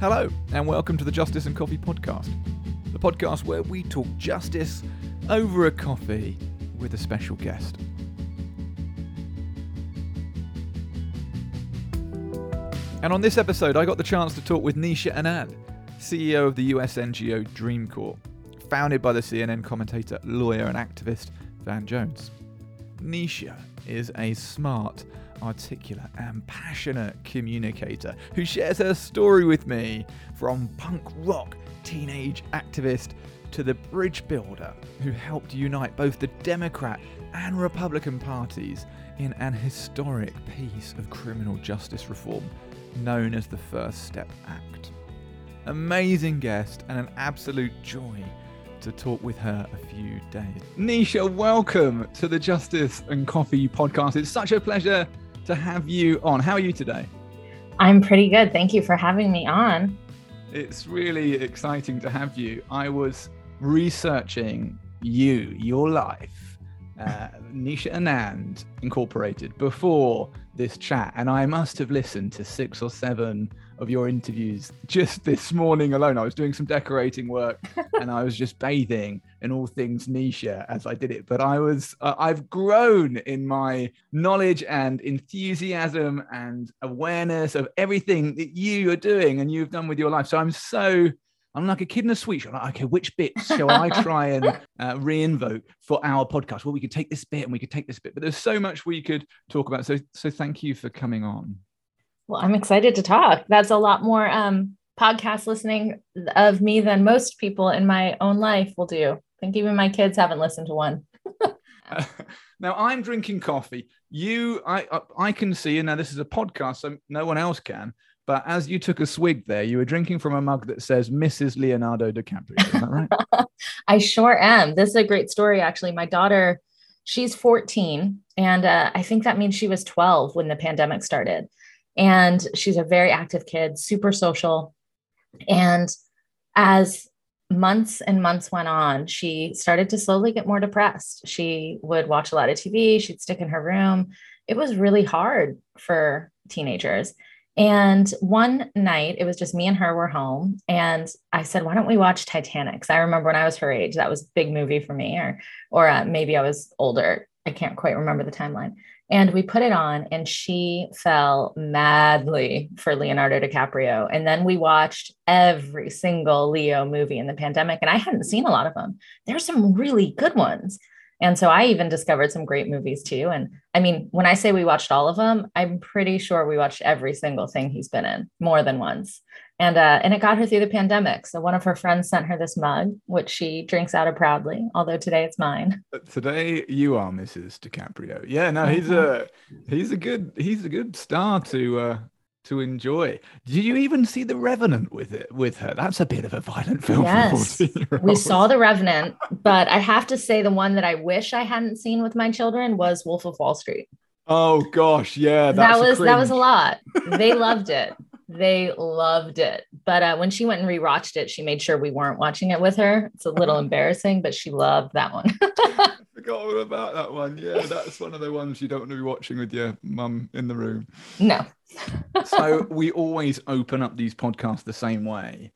Hello, and welcome to the Justice and Coffee Podcast, the podcast where we talk justice over a coffee with a special guest. And on this episode, I got the chance to talk with Nisha Anand, CEO of the US NGO Dream Corps, founded by the CNN commentator, lawyer, and activist Van Jones. Nisha is a smart, articulate, and passionate communicator who shares her story with me from punk rock teenage activist to the bridge builder who helped unite both the Democrat and Republican parties in an historic piece of criminal justice reform known as the First Step Act. Amazing guest and an absolute joy to talk with her a few days. Nisha, welcome to the Justice and Coffee podcast. It's such a pleasure to have you on. How are you today? I'm pretty good. Thank you for having me on. It's really exciting to have you. I was researching you, your life, uh, Nisha Anand Incorporated, before this chat, and I must have listened to six or seven of your interviews just this morning alone. I was doing some decorating work and I was just bathing in all things Nisha as I did it. But I was, uh, I've grown in my knowledge and enthusiasm and awareness of everything that you are doing and you've done with your life. So I'm so, I'm like a kid in a sweet shop. Like, okay, which bits shall I try and uh, reinvoke for our podcast? Well, we could take this bit and we could take this bit, but there's so much we could talk about. So, so thank you for coming on. Well, I'm excited to talk. That's a lot more um, podcast listening of me than most people in my own life will do. I think even my kids haven't listened to one. uh, now I'm drinking coffee. You, I, I, can see, and now this is a podcast, so no one else can. But as you took a swig there, you were drinking from a mug that says Mrs. Leonardo DiCaprio. Is that right? I sure am. This is a great story, actually. My daughter, she's 14, and uh, I think that means she was 12 when the pandemic started. And she's a very active kid, super social. And as months and months went on, she started to slowly get more depressed. She would watch a lot of TV, she'd stick in her room. It was really hard for teenagers. And one night, it was just me and her were home. And I said, Why don't we watch Titanic? I remember when I was her age, that was a big movie for me, or, or uh, maybe I was older. I can't quite remember the timeline. And we put it on, and she fell madly for Leonardo DiCaprio. And then we watched every single Leo movie in the pandemic, and I hadn't seen a lot of them. There's some really good ones. And so I even discovered some great movies too. And I mean, when I say we watched all of them, I'm pretty sure we watched every single thing he's been in more than once and uh, and it got her through the pandemic. So one of her friends sent her this mug, which she drinks out of proudly. Although today it's mine. Today you are Mrs. DiCaprio. Yeah, no, he's a he's a good he's a good star to uh, to enjoy. Did you even see The Revenant with it with her? That's a bit of a violent film. Yes, we saw The Revenant, but I have to say the one that I wish I hadn't seen with my children was Wolf of Wall Street. Oh gosh, yeah, that was that was a lot. They loved it. They loved it. But uh, when she went and rewatched it, she made sure we weren't watching it with her. It's a little embarrassing, but she loved that one. forgot all about that one. Yeah, that's one of the ones you don't want to be watching with your mum in the room. No. so we always open up these podcasts the same way.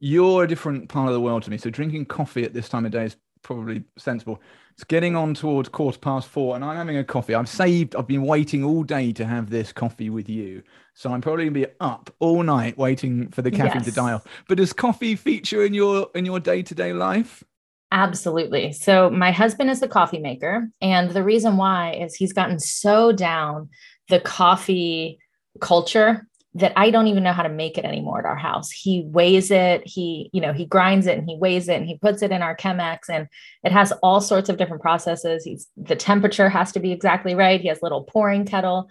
You're a different part of the world to me. So drinking coffee at this time of day is probably sensible. It's getting on towards quarter past four, and I'm having a coffee. I've saved, I've been waiting all day to have this coffee with you. So I'm probably gonna be up all night waiting for the caffeine yes. to die off. But does coffee feature in your in your day-to-day life? Absolutely. So my husband is the coffee maker, and the reason why is he's gotten so down the coffee culture that I don't even know how to make it anymore at our house. He weighs it, he, you know, he grinds it and he weighs it and he puts it in our Chemex and it has all sorts of different processes. He's the temperature has to be exactly right. He has little pouring kettle.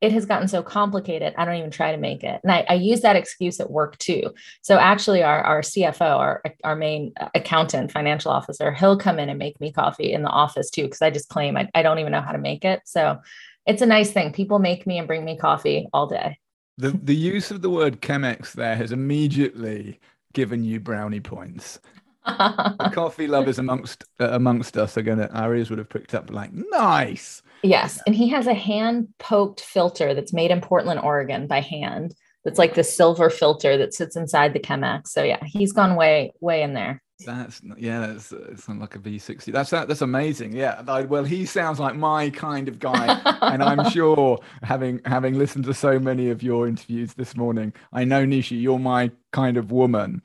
It has gotten so complicated. I don't even try to make it. And I, I use that excuse at work too. So actually our, our CFO, our, our main accountant, financial officer, he'll come in and make me coffee in the office too, because I just claim I, I don't even know how to make it. So it's a nice thing. People make me and bring me coffee all day the the use of the word chemex there has immediately given you brownie points. the coffee lovers amongst uh, amongst us are gonna our ears would have picked up like nice. Yes, and he has a hand poked filter that's made in Portland, Oregon by hand That's like the silver filter that sits inside the Chemex. So yeah, he's gone way, way in there. That's yeah, that's uh, it's like a V60. That's that, that's amazing. Yeah, I, well, he sounds like my kind of guy, and I'm sure having having listened to so many of your interviews this morning, I know Nishi, you're my kind of woman.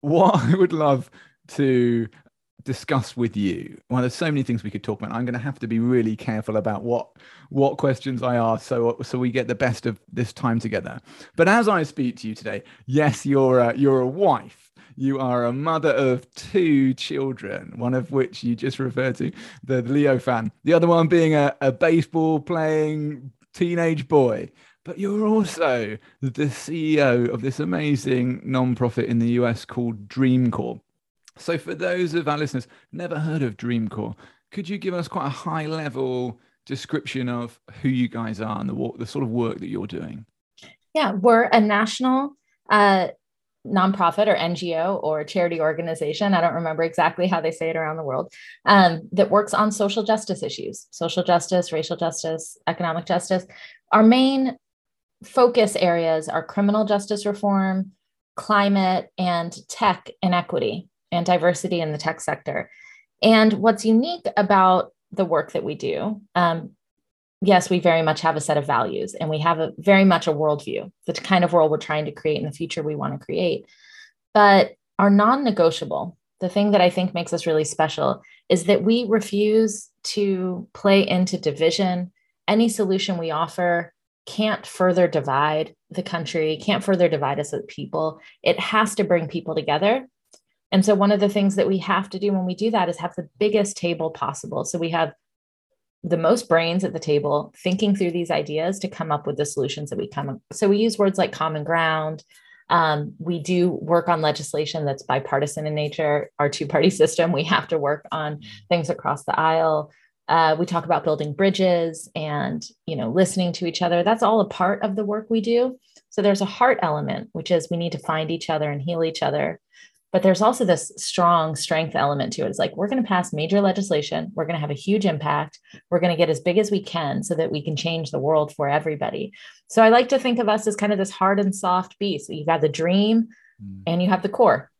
What I would love to discuss with you. Well, there's so many things we could talk about. I'm going to have to be really careful about what what questions I ask, so so we get the best of this time together. But as I speak to you today, yes, you're a, you're a wife you are a mother of two children, one of which you just referred to, the, Leo fan, the other one being a, a baseball playing teenage boy. But you're also the CEO of this amazing nonprofit in the US called Dream Corps. So, for those of our listeners never heard of Dream Corps, could you give us quite a high level description of who you guys are and the, the sort of work that you're doing? Yeah, we're a national uh, nonprofit or NGO or charity organization, I don't remember exactly how they say it around the world, um, that works on social justice issues, social justice, racial justice, economic justice. Our main focus areas are criminal justice reform, climate, and tech inequity and diversity in the tech sector. And what's unique about the work that we do, um, yes, we very much have a set of values and we have a very much a worldview, the kind of world we're trying to create in the future we want to create. But our non negotiable, the thing that I think makes us really special is that we refuse to play into division. Any solution we offer can't further divide the country, can't further divide us as people. It has to bring people together. And so, one of the things that we have to do when we do that is have the biggest table possible. So, we have the most brains at the table thinking through these ideas to come up with the solutions that we come up. So we use words like common ground. Um, we do work on legislation that's bipartisan in nature. Our two party system, we have to work on things across the aisle. Uh, we talk about building bridges and you know listening to each other. That's all a part of the work we do. So there's a heart element, which is we need to find each other and heal each other but there's also this strong strength element to it. It's like we're going to pass major legislation, we're going to have a huge impact, we're going to get as big as we can so that we can change the world for everybody. So I like to think of us as kind of this hard and soft beast. You have got the dream mm. and you have the core.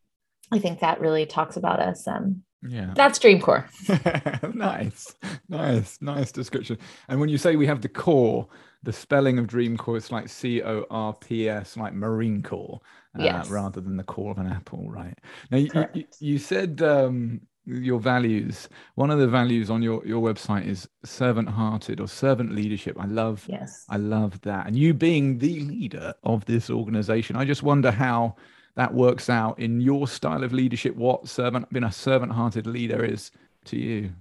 I think that really talks about us. Um, yeah, that's Dream Corps. nice, nice, nice description. And when you say we have the core, the spelling of Dream Corps is like C O R P S, like Marine Corps uh, yes. rather than the core of an apple, right? Now, you, you, you, said um, your values. One of the values on your, your website is servant-hearted or servant leadership. I love, yes, I love that. And you being the leader of this organization, I just wonder how that works out in your style of leadership. What servant, being a servant-hearted leader is to you.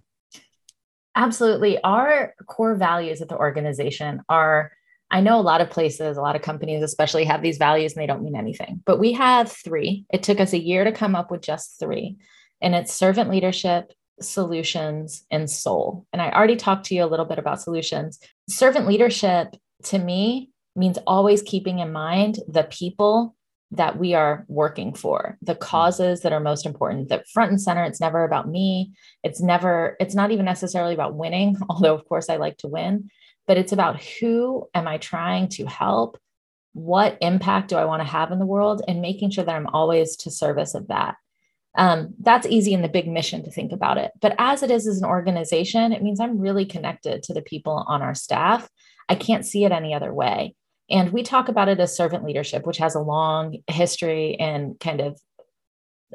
Absolutely. Our core values at the organization are I know a lot of places, a lot of companies, especially, have these values and they don't mean anything. But we have three. It took us a year to come up with just three. And it's servant leadership, solutions, and soul. And I already talked to you a little bit about solutions. Servant leadership to me means always keeping in mind the people that we are working for, the causes that are most important, that front and center. It's never about me. It's never, it's not even necessarily about winning, although, of course, I like to win but it's about who am I trying to help? What impact do I want to have in the world? And making sure that I'm always to service of that. Um, that's easy in the big mission to think about it. But as it is as an organization, it means I'm really connected to the people on our staff. I can't see it any other way. And we talk about it as servant leadership, which has a long history and kind of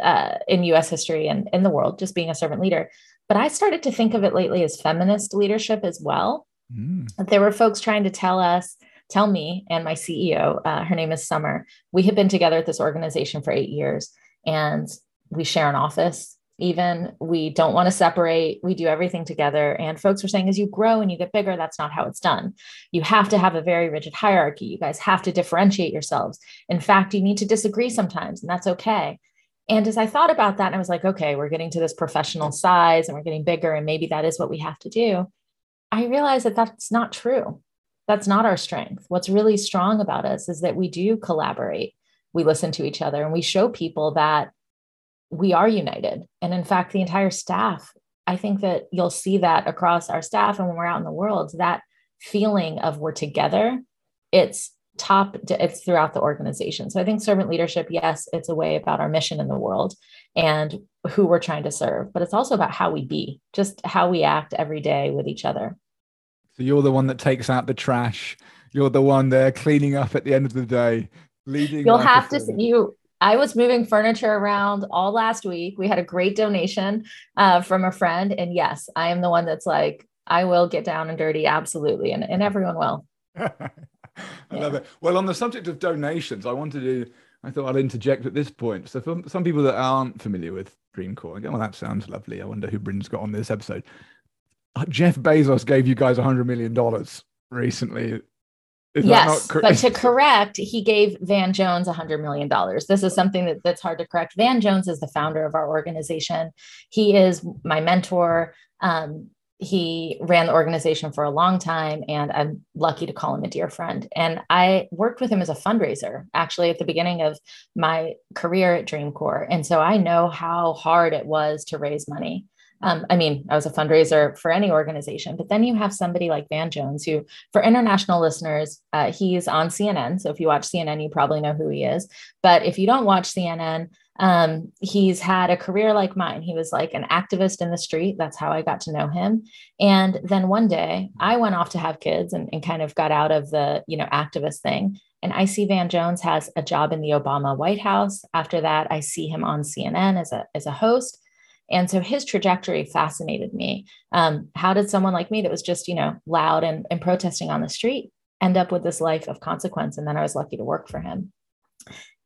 uh, in US history and in the world, just being a servant leader. But I started to think of it lately as feminist leadership as well. Mm. There were folks trying to tell us, tell me, and my CEO, uh, her name is Summer. We have been together at this organization for eight years, and we share an office. Even we don't want to separate. We do everything together. And folks were saying, as you grow and you get bigger, that's not how it's done. You have to have a very rigid hierarchy. You guys have to differentiate yourselves. In fact, you need to disagree sometimes, and that's okay. And as I thought about that, I was like, okay, we're getting to this professional size and we're getting bigger, and maybe that is what we have to do. I realized that that's not true. That's not our strength. What's really strong about us is that we do collaborate, we listen to each other, and we show people that we are united. And in fact, the entire staff, I think that you'll see that across our staff and when we're out in the world, that feeling of we're together, it's top it's throughout the organization. So i think servant leadership yes it's a way about our mission in the world and who we're trying to serve but it's also about how we be just how we act every day with each other. So you're the one that takes out the trash. You're the one there cleaning up at the end of the day leading you'll have to see you I was moving furniture around all last week. We had a great donation uh, from a friend. And yes, I am the one that's like, I will get down and dirty. Absolutely. And, and everyone will. I yeah. love it. Well, on the subject of donations, I wanted to, I thought I'd interject at this point. So, for some people that aren't familiar with Dream Corps, I go, well, that sounds lovely. I wonder who Bryn's got on this episode. Uh, Jeff Bezos gave you guys $100 million recently. Is yes, but to correct, he gave Van Jones $100 million. This is something that, that's hard to correct. Van Jones is the founder of our organization. He is my mentor. Um, he ran the organization for a long time and i'm lucky to call him a dear friend and i worked with him as a fundraiser actually at the beginning of my career at Dream Corps and so i know how hard it was to raise money um, i mean i was a fundraiser for any organization but then you have somebody like van jones who for international listeners uh, he's on cnn so if you watch cnn you probably know who he is but if you don't watch cnn um, he's had a career like mine. He was like an activist in the street. That's how I got to know him. And then one day I went off to have kids and, and kind of got out of the, you know, activist thing. And I see Van Jones has a job in the Obama White House. After that, I see him on CNN as a, as a host. And so his trajectory fascinated me. Um, how did someone like me that was just, you know, loud and, and protesting on the street end up with this life of consequence? And then I was lucky to work for him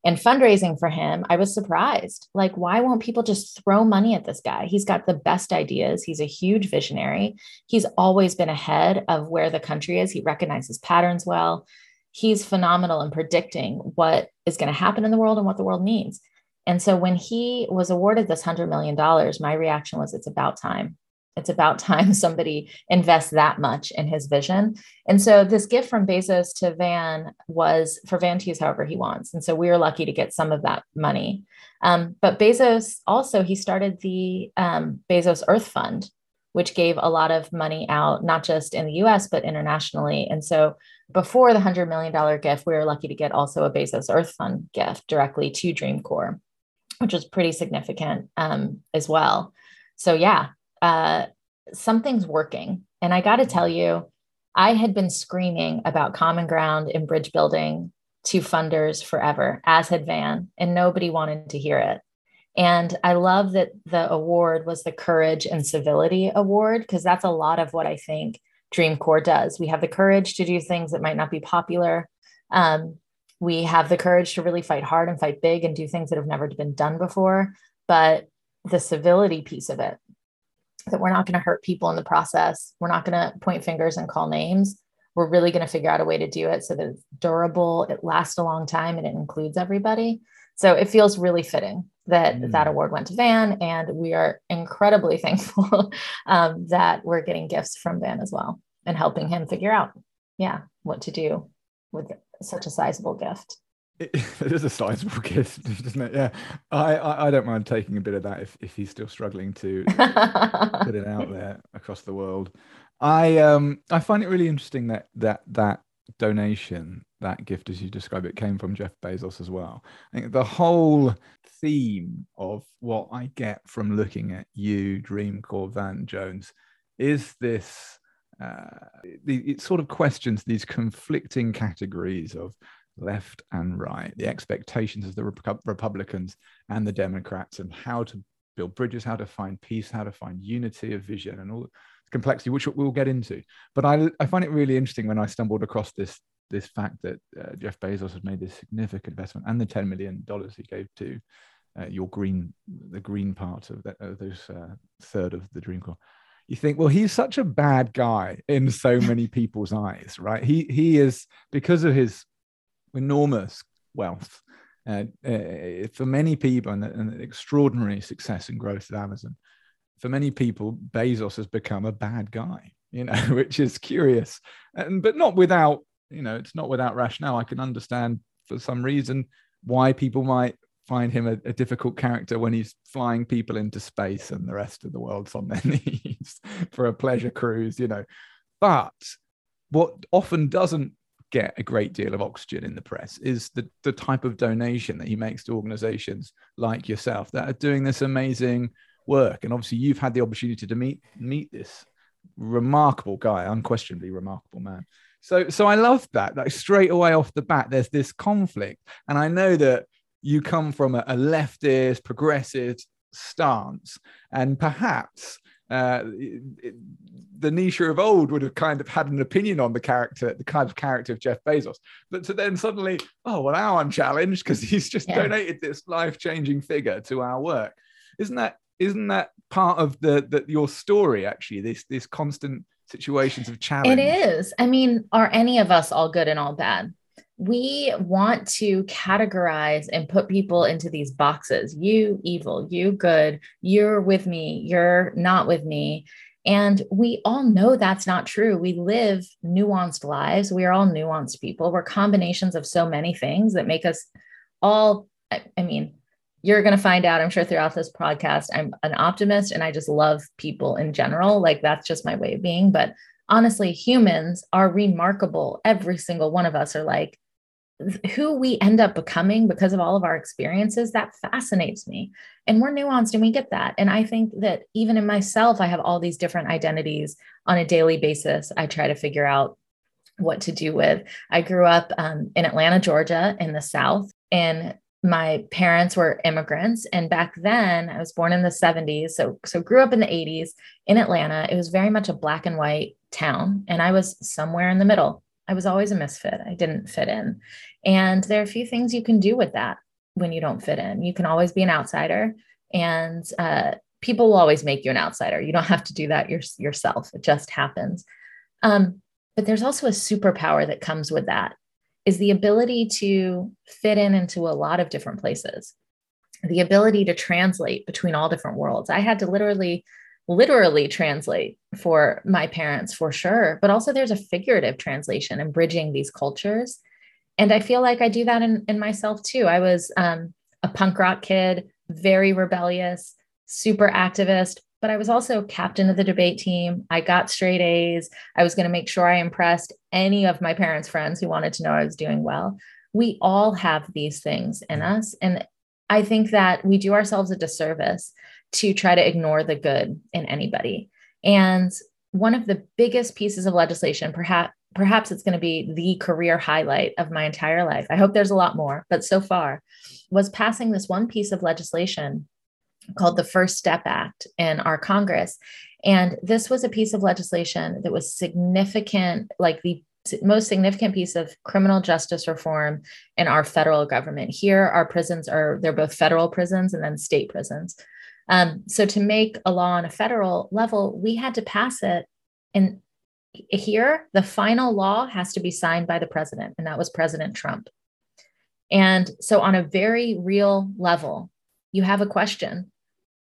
and fundraising for him, I was surprised. Like, why won't people just throw money at this guy? He's got the best ideas. He's a huge visionary. He's always been ahead of where the country is. He recognizes patterns well. He's phenomenal in predicting what is going to happen in the world and what the world needs. And so when he was awarded this $100 million, my reaction was, it's about time it's about time somebody invests that much in his vision. And so this gift from Bezos to Van was for Van to use however he wants. And so we were lucky to get some of that money. Um, but Bezos also, he started the um, Bezos Earth Fund, which gave a lot of money out, not just in the US, but internationally. And so before the $100 million gift, we were lucky to get also a Bezos Earth Fund gift directly to Dream Corps, which was pretty significant um, as well. So yeah, uh, something's working. And I got to tell you, I had been screaming about common ground in bridge building to funders forever, as had Van, and nobody wanted to hear it. And I love that the award was the Courage and Civility Award, because that's a lot of what I think Dream Corps does. We have the courage to do things that might not be popular. Um, we have the courage to really fight hard and fight big and do things that have never been done before. But the civility piece of it, that we're not going to hurt people in the process. We're not going to point fingers and call names. We're really going to figure out a way to do it so that it's durable, it lasts a long time, and it includes everybody. So it feels really fitting that mm. that award went to Van, and we are incredibly thankful um, that we're getting gifts from Van as well and helping him figure out, yeah, what to do with such a sizable gift. It, it is a sizable gift, isn't it? Yeah, I, I, I don't mind taking a bit of that if, if he's still struggling to put it out there across the world. I um I find it really interesting that that that donation, that gift as you describe it, came from Jeff Bezos as well. I think the whole theme of what I get from looking at you, Dream Corps Van Jones, is this uh, the, it sort of questions these conflicting categories of left and right, the expectations of the Rep- Republicans and the Democrats, and how to build bridges, how to find peace, how to find unity of vision, and all the complexity, which we'll get into. But I, I find it really interesting when I stumbled across this this fact that uh, Jeff Bezos has made this significant investment and the ten million dollars he gave to uh, your green, the green part of, that, of those uh, third of the Dream Corps you think, well, he's such a bad guy in so many people's eyes, right? He he is because of his enormous wealth uh, uh, for many people and, and extraordinary success and growth at Amazon. For many people, Bezos has become a bad guy, you know, which is curious, and but not without, you know, it's not without rationale. I can understand for some reason why people might find him a, a, difficult character when he's flying people into space and the rest of the world's on their knees for a pleasure cruise, you know. But what often doesn't get a great deal of oxygen in the press is the, the type of donation that he makes to organizations like yourself that are doing this amazing work. And obviously, you've had the opportunity to meet meet this remarkable guy, unquestionably remarkable man. So, so I love that. Like straight away off the bat, there's this conflict, and I know that you come from a, a leftist, progressive stance, and perhaps uh, the Nisha of old would have kind of had an opinion on the character, the kind of character of Jeff Bezos. But to then suddenly, oh, well, now I'm challenged because he's just yeah. donated this life changing figure to our work. Isn't that isn't that part of the, the your story actually? This this constant situations of challenge. It is. I mean, are any of us all good and all bad? We want to categorize and put people into these boxes you evil, you good, you're with me, you're not with me. And we all know that's not true. We live nuanced lives. We are all nuanced people. We're combinations of so many things that make us all, I mean, you're going to find out, I'm sure, throughout this podcast. I'm an optimist and I just love people in general. Like that's just my way of being. But honestly, humans are remarkable. Every single one of us are like, who we end up becoming because of all of our experiences that fascinates me. And we're nuanced and we get that. And i think that even in myself i have all these different identities. On a daily basis i try to figure out what to do with. I grew up um, in atlanta georgia in the south and my parents were immigrants. And back then i was born in the 70s so so grew up in the 80s in atlanta. It was very much a black and white town and i was somewhere in the middle I was always a misfit. I didn't fit in. And there are a few things you can do with that when you don't fit in. You can always be an outsider, and uh, people will always make you an outsider. You don't have to do that your, yourself, it just happens. Um, but there's also a superpower that comes with that is the ability to fit in into a lot of different places the ability to translate between all different worlds i had to literally literally translate for my parents for sure, but also there's a figurative translation and bridging these cultures. And I feel like I do that in, in myself too. I was um, a punk rock kid, very rebellious, super activist, but I was also captain of the debate team. I got straight A's. I was going to make sure I impressed any of my parents' friends who wanted to know I was doing well. We all have these things in us. And I think that we do ourselves a disservice to try to ignore the good in anybody. And one of the biggest pieces of legislation, perhaps perhaps it's going to be the career highlight of my entire life. I hope there's a lot more, but so far was passing this one piece of legislation called the First Step Act in our Congress. And this was a piece of legislation that was significant, like the most significant piece of criminal justice reform in our federal government. Here, our prisons are, they're both federal prisons and then state prisons. Um, so to make a law on a federal level, we had to pass it. And here, the final law has to be signed by the president, and that was President Trump. And so, on a very real level, you have a question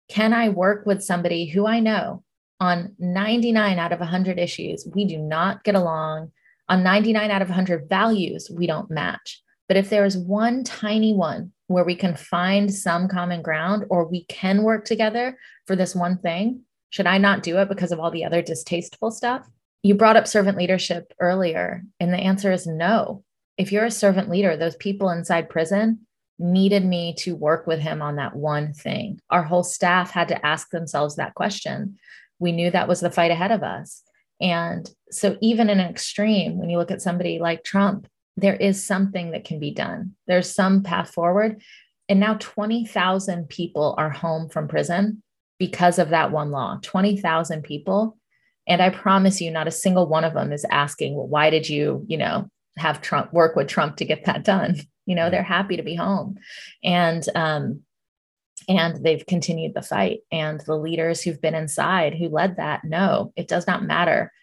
Can I work with somebody who I know on 99 out of 100 issues? We do not get along. On 99 out of 100 values, we don't match. But if there is one tiny one where we can find some common ground or we can work together for this one thing, should I not do it because of all the other distasteful stuff? You brought up servant leadership earlier, and the answer is no. If you're a servant leader, those people inside prison needed me to work with him on that one thing. Our whole staff had to ask themselves that question. We knew that was the fight ahead of us. And so, even in an extreme, when you look at somebody like Trump, there is something that can be done. There's some path forward. And now 20,000 people are home from prison because of that one law 20,000 people. And I promise you, not a single one of them is asking, well, why did you, you know, have Trump work with Trump to get that done? You know, they're happy to be home. And, um, and they've continued the fight. And the leaders who've been inside who led that, no, it does not matter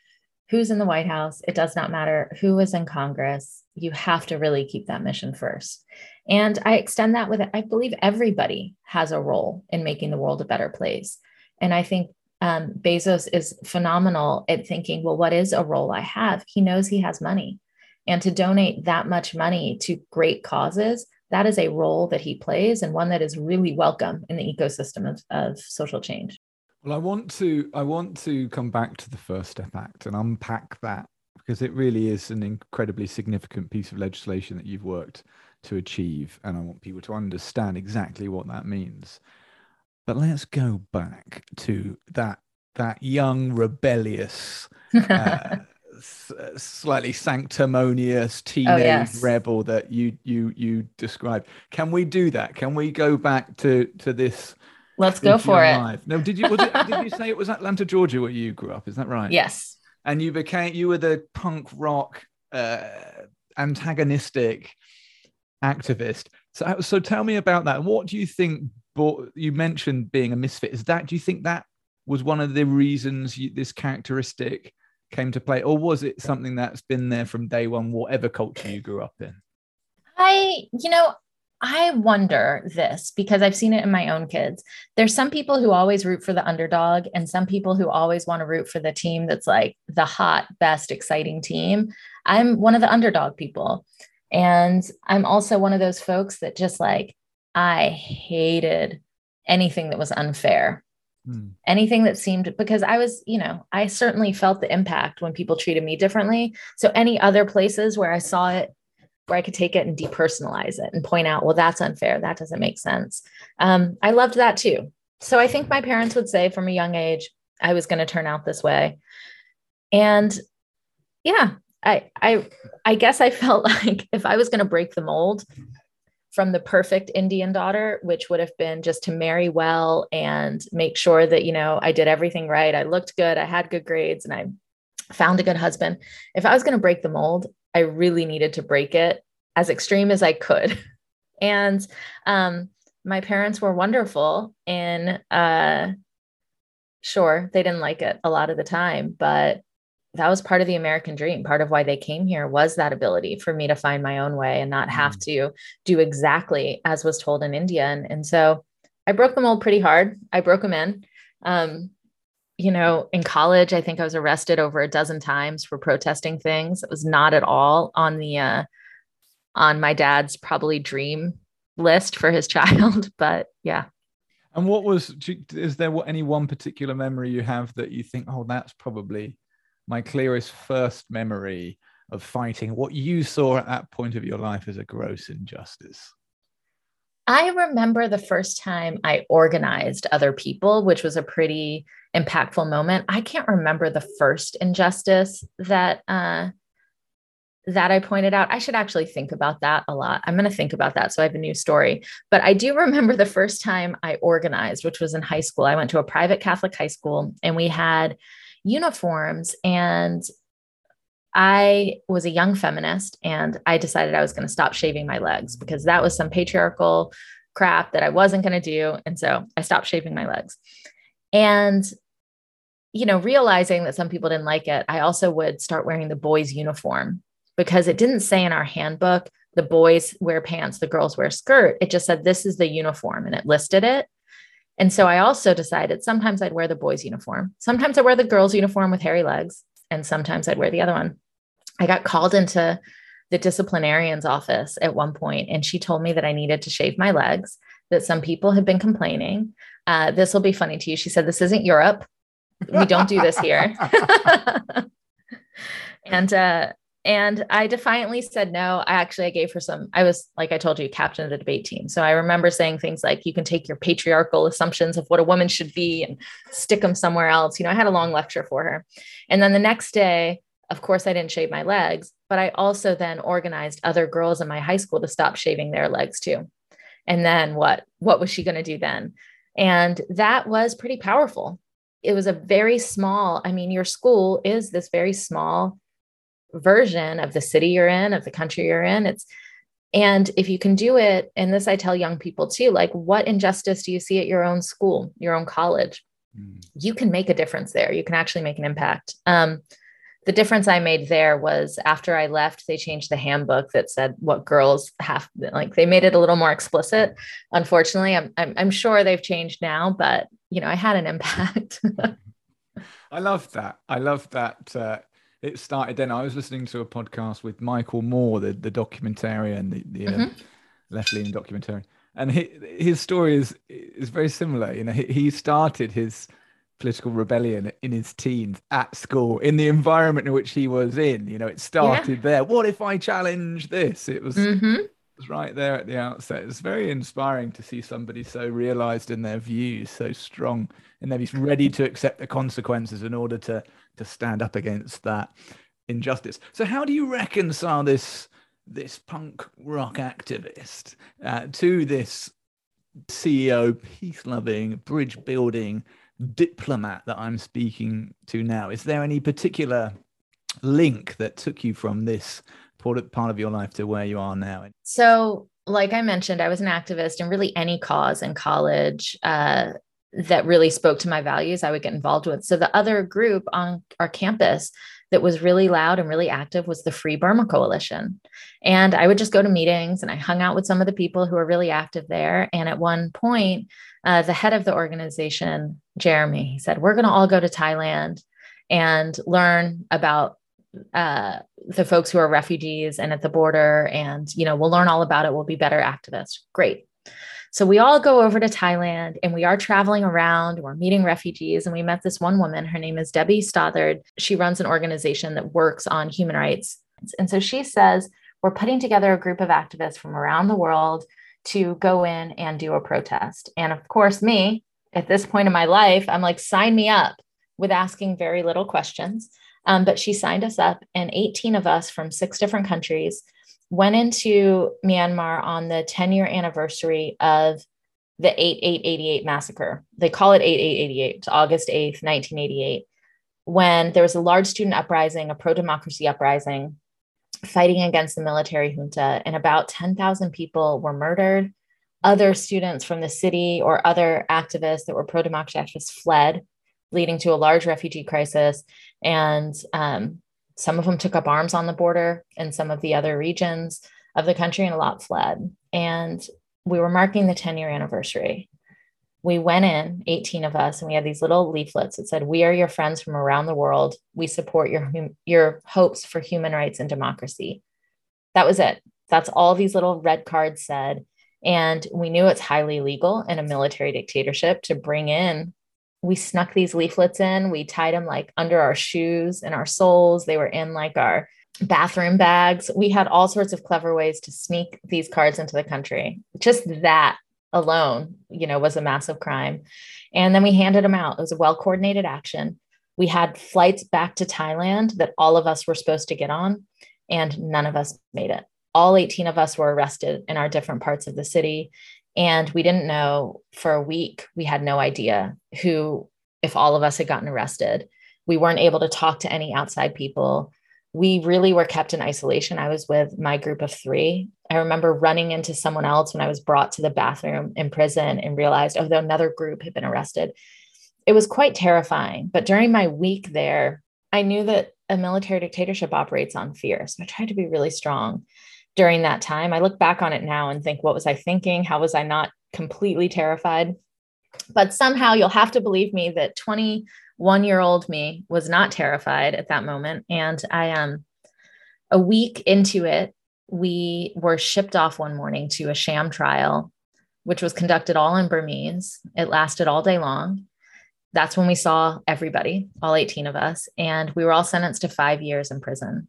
who's in the White House. It does not matter who is in Congress. You have to really keep that mission first. And I extend that with I believe everybody has a role in making the world a better place. And I think um, Bezos is phenomenal at thinking, well, what is a role I have? He knows he has money. And to donate that much money to great causes, that is a role that he plays and one that is really welcome in the ecosystem of, of social change. Well, I want to I want to come back to the First Step Act and unpack that because it really is an incredibly significant piece of legislation that you've worked to achieve. And I want people to understand exactly what that means. But let's go back to that that young rebellious uh, slightly sanctimonious teenage oh, yes. rebel that you you you described can we do that can we go back to to this let's go for it life? no did you it, did you say it was atlanta georgia where you grew up is that right yes and you became you were the punk rock uh, antagonistic activist. So so tell me about that. What do you think but you mentioned being a misfit. Is that do you think that was one of the reasons you, this characteristic came to play, or was it something that's been there from day one, whatever culture you grew up in? I, you know, I wonder this because I've seen it in my own kids. There's some people who always root for the underdog, and some people who always want to root for the team that's like the hot, best, exciting team. I'm one of the underdog people. And I'm also one of those folks that just like, I hated anything that was unfair. Hmm. Anything that seemed because I was, you know, I certainly felt the impact when people treated me differently. So any other places where I saw it, where I could take it and depersonalize it and point out, well, that's unfair. That doesn't make sense. Um, I loved that too. So I think my parents would say from a young age, I was going to turn out this way. And yeah, I I I guess I felt like if I was going to break the mold, from the perfect Indian daughter, which would have been just to marry well and make sure that, you know, I did everything right. I looked good, I had good grades, and I found a good husband. If I was going to break the mold, I really needed to break it as extreme as I could. And um, my parents were wonderful in, uh, sure, they didn't like it a lot of the time, but that was part of the American dream. Part of why they came here was that ability for me to find my own way and not have mm. to do exactly as was told in India. And, and so I broke the mold pretty hard. I broke them in. Um, you know, in college, I think I was arrested over a dozen times for protesting things. It was not at all on the uh, on my dad's probably dream list for his child, but yeah. And what was? Is there any one particular memory you have that you think, oh, that's probably my clearest first memory of fighting what you saw at that point of your life as a gross injustice? I remember the first time I organized other people, which was a pretty impactful moment. I can't remember the first injustice that uh, that I pointed out. I should actually think about that a lot. I'm going to think about that. So I have a new story. But I do remember the first time I organized, which was in high school. I went to a private Catholic high school and we had uniforms. And I was a young feminist and I decided I was going to stop shaving my legs because that was some patriarchal crap that I wasn't going to do. And so I stopped shaving my legs. And, you know, realizing that some people didn't like it, I also would start wearing the boys' uniform because it didn't say in our handbook, the boys wear pants, the girls wear skirt. It just said, this is the uniform and it listed it. And so I also decided sometimes I'd wear the boys' uniform. Sometimes I wear the girls' uniform with hairy legs, and sometimes I'd wear the other one. I got called into the disciplinarian's office at one point, and she told me that I needed to shave my legs, that some people had been complaining. Uh, this will be funny to you. She said, This isn't Europe. We don't do this here. and uh, and I defiantly said no. I actually I gave her some. I was like I told you, captain of the debate team. So I remember saying things like, "You can take your patriarchal assumptions of what a woman should be and stick them somewhere else." You know, I had a long lecture for her. And then the next day, of course, I didn't shave my legs, but I also then organized other girls in my high school to stop shaving their legs too. And then what? What was she going to do then? And that was pretty powerful. It was a very small. I mean, your school is this very small version of the city you're in, of the country you're in. It's and if you can do it, and this I tell young people too, like what injustice do you see at your own school, your own college? Mm. You can make a difference there. You can actually make an impact. Um, the difference I made there was after I left, they changed the handbook that said what girls have, like they made it a little more explicit. Unfortunately, I'm, I'm, I'm sure they've changed now, but you know, I had an impact. I love that. I love that. Uh, it started then. I was listening to a podcast with Michael Moore, the, the documentarian, the, the uh, mm-hmm. uh, left leaning documentarian. And he, his story is is very similar. You know, he, he started his political rebellion in his teens at school in the environment in which he was in. You know, it started yeah. there. What if I challenge this? It was. Mm-hmm. It was right there at the outset. It's very inspiring to see somebody so realized in their views, so strong, and they're ready to accept the consequences in order to to stand up against that injustice. So, how do you reconcile this this punk rock activist uh, to this CEO, peace loving, bridge building diplomat that I'm speaking to now? Is there any particular link that took you from this part of your life to where you are now? So, like I mentioned, I was an activist in really any cause in college. Uh, that really spoke to my values, I would get involved with. So, the other group on our campus that was really loud and really active was the Free Burma Coalition. And I would just go to meetings and I hung out with some of the people who were really active there. And at one point, uh, the head of the organization, Jeremy, he said, We're going to all go to Thailand and learn about uh, the folks who are refugees and at the border. And, you know, we'll learn all about it. We'll be better activists. Great. So we all go over to Thailand and we are traveling around, we're meeting refugees. And we met this one woman, her name is Debbie Stothard. She runs an organization that works on human rights. And so she says, We're putting together a group of activists from around the world to go in and do a protest. And of course, me at this point in my life, I'm like, sign me up with asking very little questions. Um, but she signed us up, and 18 of us from six different countries went into Myanmar on the 10 year anniversary of the 8888 massacre. They call it 8888, it's August 8th, 1988, when there was a large student uprising, a pro democracy uprising, fighting against the military junta, and about 10,000 people were murdered. Other students from the city or other activists that were pro democracy activists fled, leading to a large refugee crisis. And um, some of them took up arms on the border in some of the other regions of the country, and a lot fled. And we were marking the 10 year anniversary. We went in, 18 of us, and we had these little leaflets that said, We are your friends from around the world. We support your, your hopes for human rights and democracy. That was it. That's all these little red cards said. And we knew it's highly legal in a military dictatorship to bring in we snuck these leaflets in. We tied them like under our shoes and our soles. They were in like our bathroom bags. We had all sorts of clever ways to sneak these cards into the country. Just that alone, you know, was a massive crime. And then we handed them out. It was a well coordinated action. We had flights back to Thailand that all of us were supposed to get on, and none of us made it. All 18 of us were arrested in our different parts of the city. And we didn't know for a week, we had no idea who, if all of us had gotten arrested. We weren't able to talk to any outside people. We really were kept in isolation. I was with my group of three. I remember running into someone else when I was brought to the bathroom in prison and realized, oh, another group had been arrested. It was quite terrifying. But during my week there, I knew that a military dictatorship operates on fear. So I tried to be really strong during that time. I look back on it now and think, what was I thinking? How was I not completely terrified? But somehow you'll have to believe me that 21 year old me was not terrified at that moment. And I am um, a week into it, we were shipped off one morning to a sham trial, which was conducted all in Burmese. It lasted all day long. That's when we saw everybody, all 18 of us, and we were all sentenced to five years in prison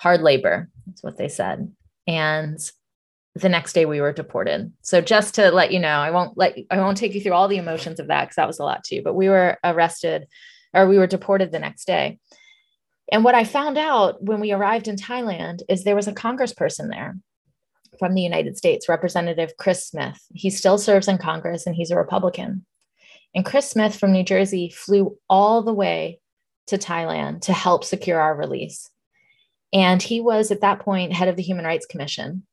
hard labor. That's what they said. And the next day we were deported. So just to let you know, I won't let I won't take you through all the emotions of that because that was a lot too. But we were arrested or we were deported the next day. And what I found out when we arrived in Thailand is there was a congressperson there from the United States, Representative Chris Smith. He still serves in Congress and he's a Republican. And Chris Smith from New Jersey flew all the way to Thailand to help secure our release. And he was at that point head of the Human Rights Commission.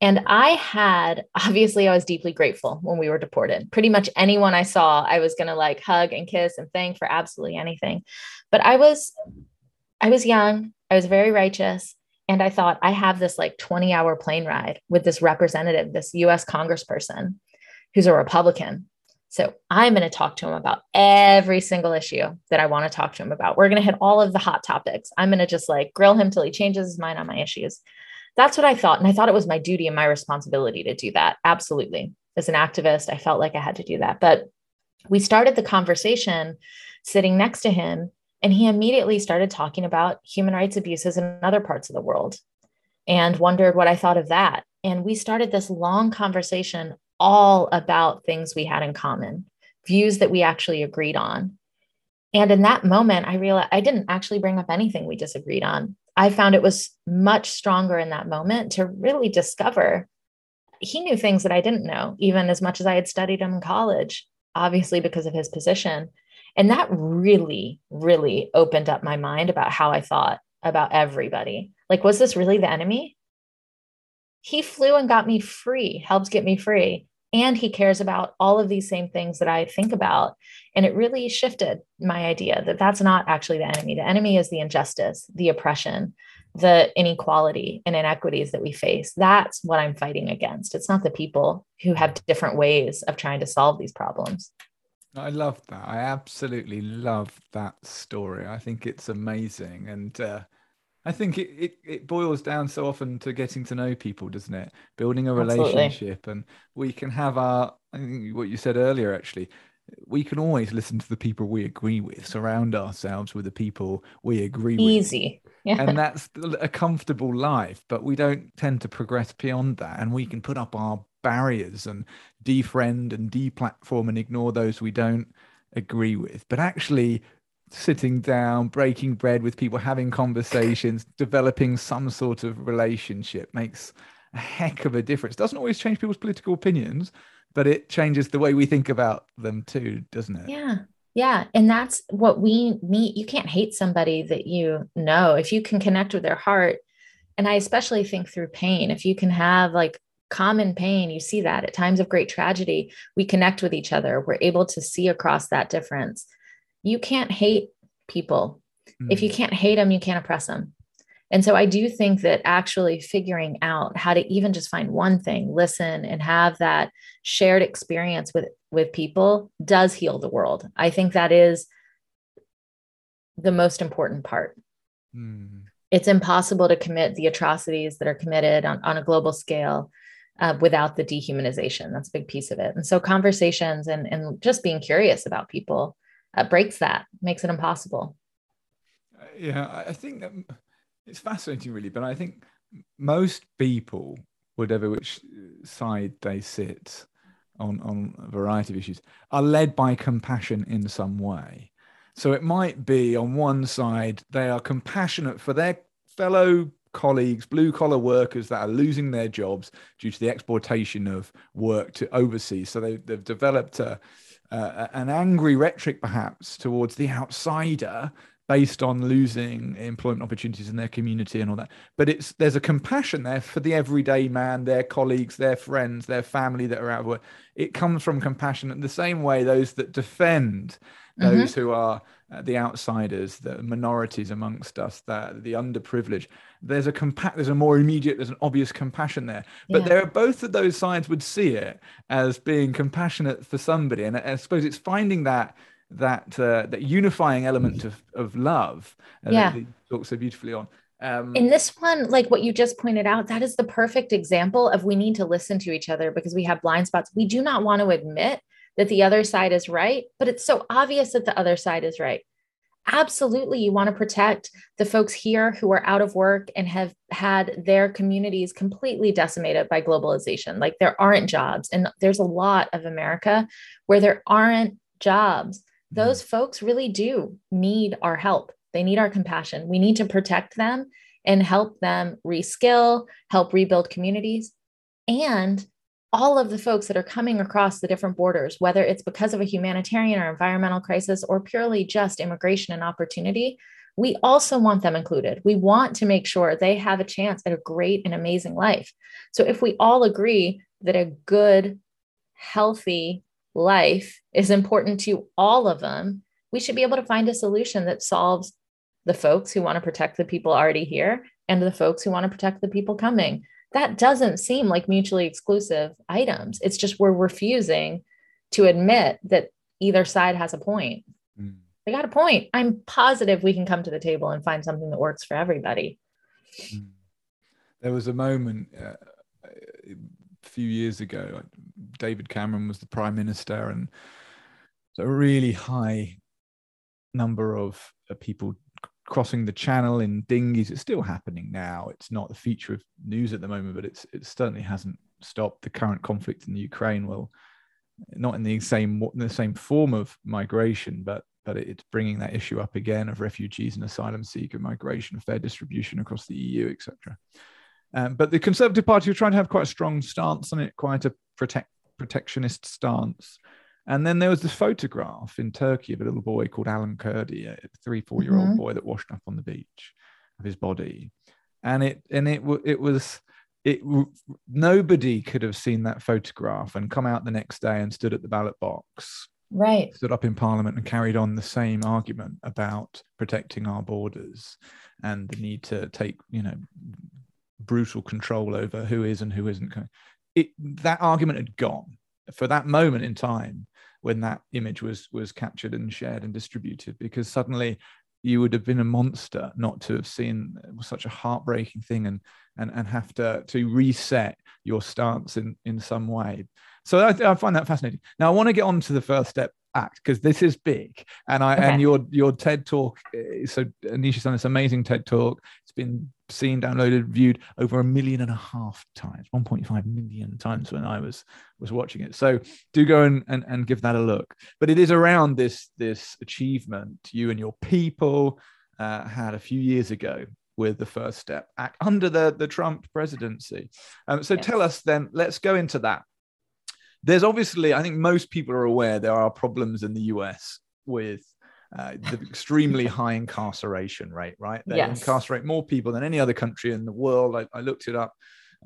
And I had, obviously, I was deeply grateful when we were deported. Pretty much anyone I saw, I was going to like hug and kiss and thank for absolutely anything. But I was, I was young, I was very righteous. And I thought, I have this like 20 hour plane ride with this representative, this US congressperson who's a Republican. So I'm going to talk to him about every single issue that I want to talk to him about. We're going to hit all of the hot topics. I'm going to just like grill him till he changes his mind on my issues. That's what I thought. And I thought it was my duty and my responsibility to do that. Absolutely. As an activist, I felt like I had to do that. But we started the conversation sitting next to him, and he immediately started talking about human rights abuses in other parts of the world and wondered what I thought of that. And we started this long conversation all about things we had in common, views that we actually agreed on. And in that moment, I realized I didn't actually bring up anything we disagreed on. I found it was much stronger in that moment to really discover he knew things that I didn't know, even as much as I had studied him in college, obviously because of his position. And that really, really opened up my mind about how I thought about everybody. Like, was this really the enemy? He flew and got me free, helped get me free. And he cares about all of these same things that I think about. And it really shifted my idea that that's not actually the enemy. The enemy is the injustice, the oppression, the inequality and inequities that we face. That's what I'm fighting against. It's not the people who have different ways of trying to solve these problems. I love that. I absolutely love that story. I think it's amazing. And uh, I think it, it, it, boils down so often to getting to know people, doesn't it? Building a relationship. Absolutely. And we can have our, I think what you said earlier, actually, we can always listen to the people we agree with, surround ourselves with the people we agree Easy. with. Easy. Yeah. And that's a comfortable life, but we don't tend to progress beyond that. And we can put up our barriers and defriend and deplatform and ignore those we don't agree with. But actually, sitting down, breaking bread with people, having conversations, developing some sort of relationship makes a heck of a difference. Doesn't always change people's political opinions, but it changes the way we think about them too, doesn't it? Yeah. Yeah. And that's what we need. You can't hate somebody that you know. If you can connect with their heart, and I especially think through pain, if you can have like common pain, you see that at times of great tragedy, we connect with each other. We're able to see across that difference. You can't hate people. Mm-hmm. If you mm. can't hate them, you can't oppress them. And so I do think that actually figuring out how to even just find one thing, listen and have that shared experience with with people does heal the world. I think that is the most important part. Mm. It's impossible to commit the atrocities that are committed on, on a global scale uh, without the dehumanization. That's a big piece of it. And so conversations and, and just being curious about people uh, breaks that, makes it impossible. Yeah, I think that it's fascinating, really. But I think most people, whatever which side they sit on on a variety of issues, are led by compassion in some way. So it might be on one side they are compassionate for their fellow colleagues, blue collar workers that are losing their jobs due to the exportation of work to overseas. So they, they've developed a, uh, an angry rhetoric perhaps towards the outsider based on losing employment opportunities in their community and all that but it's there's a compassion there for the everyday man their colleagues their friends their family that are out of work it comes from compassion in the same way those that defend mm-hmm. those who are uh, the outsiders the minorities amongst us that the underprivileged there's a compa- there's a more immediate there's an obvious compassion there but yeah. there are both of those sides would see it as being compassionate for somebody and i suppose it's finding that that uh, that unifying element of of love uh, yeah. that so beautifully on. Um, in this one, like what you just pointed out, that is the perfect example of we need to listen to each other because we have blind spots. We do not want to admit that the other side is right, but it's so obvious that the other side is right. Absolutely, you want to protect the folks here who are out of work and have had their communities completely decimated by globalization. Like there aren't jobs, and there's a lot of America where there aren't jobs those folks really do need our help. They need our compassion. We need to protect them and help them reskill, help rebuild communities. And all of the folks that are coming across the different borders, whether it's because of a humanitarian or environmental crisis or purely just immigration and opportunity, we also want them included. We want to make sure they have a chance at a great and amazing life. So if we all agree that a good, healthy, life is important to all of them, we should be able to find a solution that solves the folks who want to protect the people already here and the folks who want to protect the people coming. That doesn't seem like mutually exclusive items. It's just we're refusing to admit that either side has a point. Mm. They got a point. I'm positive we can come to the table and find something that works for everybody. Mm. There was a moment uh, a few years ago, David Cameron was the prime minister, and a really high number of uh, people crossing the channel in dinghies. It's still happening now. It's not the feature of news at the moment, but it's it certainly hasn't stopped the current conflict in the Ukraine. Well, not in the same in the same form of migration, but but it's bringing that issue up again of refugees and asylum seeker migration, fair distribution across the EU, etc. Um, but the Conservative Party were trying to have quite a strong stance on it, quite a protect protectionist stance. And then there was this photograph in Turkey of a little boy called Alan Kurdi, a three, four year old mm-hmm. boy that washed up on the beach of his body. And it, and it, it was, it, nobody could have seen that photograph and come out the next day and stood at the ballot box. Right. Stood up in parliament and carried on the same argument about protecting our borders and the need to take, you know, brutal control over who is and who isn't. coming. It, that argument had gone for that moment in time when that image was was captured and shared and distributed because suddenly you would have been a monster not to have seen such a heartbreaking thing and and and have to to reset your stance in in some way. So I, I find that fascinating. Now i want to get on to the first step act because this is big. And i okay. and your your ted talk eh, so anisha's done this amazing ted talk it's been seen downloaded viewed over a million and a half times 1.5 million times when i was was watching it. So do go and, and and give that a look. But it is around this this achievement you and your people uh, had a few years ago with the first step act under the the trump presidency. Um, so yes. tell us then let's go into that there's obviously, I think most people are aware there are problems in the US with uh, the extremely high incarceration rate, right? They yes. incarcerate more people than any other country in the world. I, I looked it up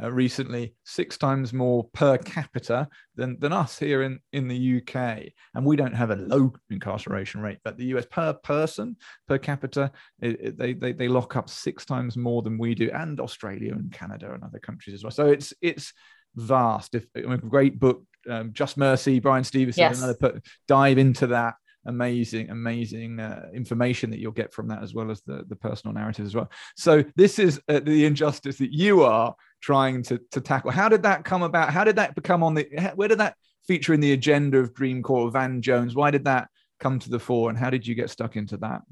uh, recently, six times more per capita than, than us here in, in the UK. And we don't have a low incarceration rate, but the US per person, per capita, it, it, they, they, they lock up six times more than we do, and Australia and Canada and other countries as well. So it's, it's, vast. If I mean, great book, um, Just Mercy, Bryan Stevenson, yes. another put, dive into that amazing, amazing uh, information that you'll get from that, as well as the the personal narrative as well. So this is uh, the injustice that you are trying to to tackle. How did that come about? How did that become on the? Where did that feature in the agenda of Dream Corps? Van Jones? Why did that come to the fore, and how did you get stuck into that?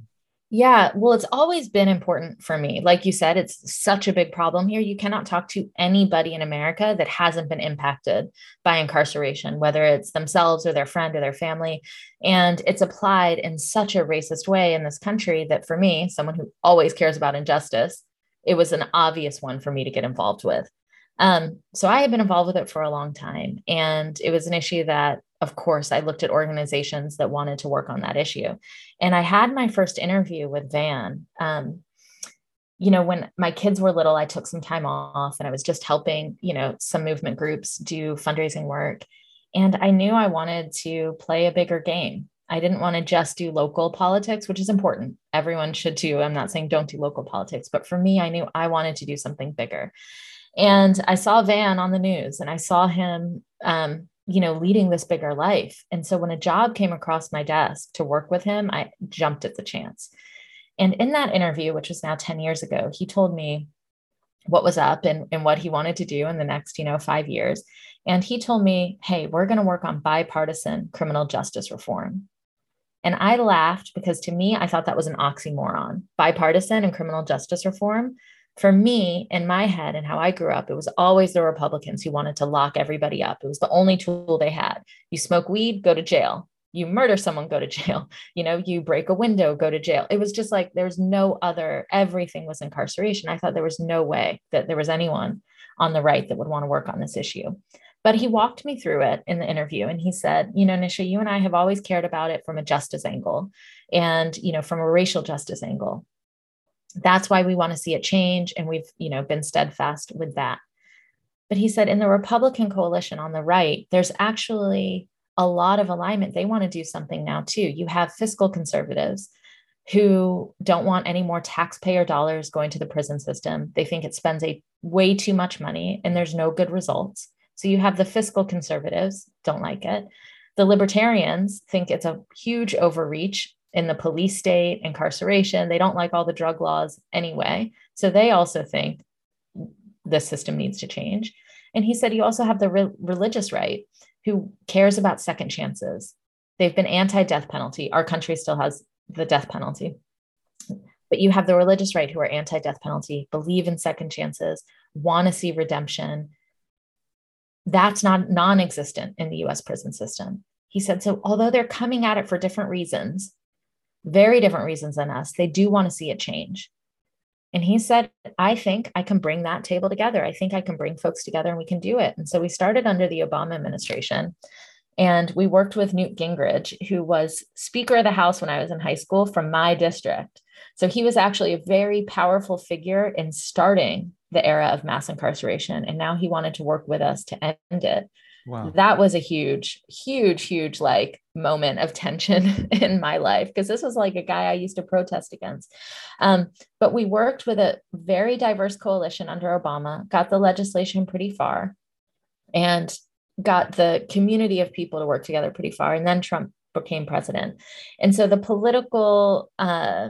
Yeah, well, it's always been important for me. Like you said, it's such a big problem here. You cannot talk to anybody in America that hasn't been impacted by incarceration, whether it's themselves or their friend or their family. And it's applied in such a racist way in this country that for me, someone who always cares about injustice, it was an obvious one for me to get involved with. Um, so I had been involved with it for a long time. And it was an issue that of course, I looked at organizations that wanted to work on that issue. And I had my first interview with Van. Um, you know, when my kids were little, I took some time off and I was just helping, you know, some movement groups do fundraising work. And I knew I wanted to play a bigger game. I didn't want to just do local politics, which is important. Everyone should do. I'm not saying don't do local politics, but for me, I knew I wanted to do something bigger. And I saw Van on the news and I saw him um, you know, leading this bigger life. And so when a job came across my desk to work with him, I jumped at the chance. And in that interview, which was now 10 years ago, he told me what was up and, and what he wanted to do in the next, you know, five years. And he told me, hey, we're going to work on bipartisan criminal justice reform. And I laughed because to me, I thought that was an oxymoron. Bipartisan and criminal justice reform for me in my head and how I grew up, it was always the Republicans who wanted to lock everybody up. It was the only tool they had. You smoke weed, go to jail. You murder someone, go to jail. You know, you break a window, go to jail. It was just like there's no other, everything was incarceration. I thought there was no way that there was anyone on the right that would want to work on this issue. But he walked me through it in the interview and he said, you know, Nisha, you and I have always cared about it from a justice angle and, you know, from a racial justice angle that's why we want to see it change and we've you know been steadfast with that. But he said in the republican coalition on the right there's actually a lot of alignment. They want to do something now too. You have fiscal conservatives who don't want any more taxpayer dollars going to the prison system. They think it spends a way too much money and there's no good results. So you have the fiscal conservatives don't like it. The libertarians think it's a huge overreach in the police state, incarceration. They don't like all the drug laws anyway. So they also think the system needs to change. And he said you also have the re- religious right who cares about second chances. They've been anti death penalty. Our country still has the death penalty. But you have the religious right who are anti death penalty, believe in second chances, want to see redemption. That's not non existent in the US prison system. He said, so although they're coming at it for different reasons, very different reasons than us, they do want to see it change. And he said, I think I can bring that table together. I think I can bring folks together and we can do it. And so we started under the Obama administration. And we worked with Newt Gingrich, who was Speaker of the House when I was in high school from my district. So he was actually a very powerful figure in starting the era of mass incarceration. And now he wanted to work with us to end it. Wow. That was a huge, huge, huge like moment of tension in my life because this was like a guy I used to protest against. Um, but we worked with a very diverse coalition under Obama, got the legislation pretty far, and got the community of people to work together pretty far. And then Trump became president. And so the political uh,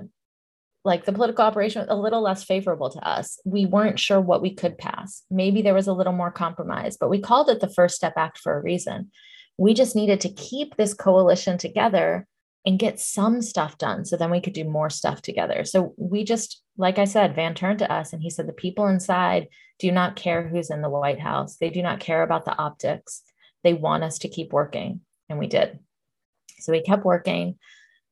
like the political operation a little less favorable to us. We weren't sure what we could pass. Maybe there was a little more compromise, but we called it the First Step Act for a reason. We just needed to keep this coalition together and get some stuff done so then we could do more stuff together. So we just, like I said, Van turned to us and he said, The people inside do not care who's in the White House. They do not care about the optics. They want us to keep working. And we did. So we kept working.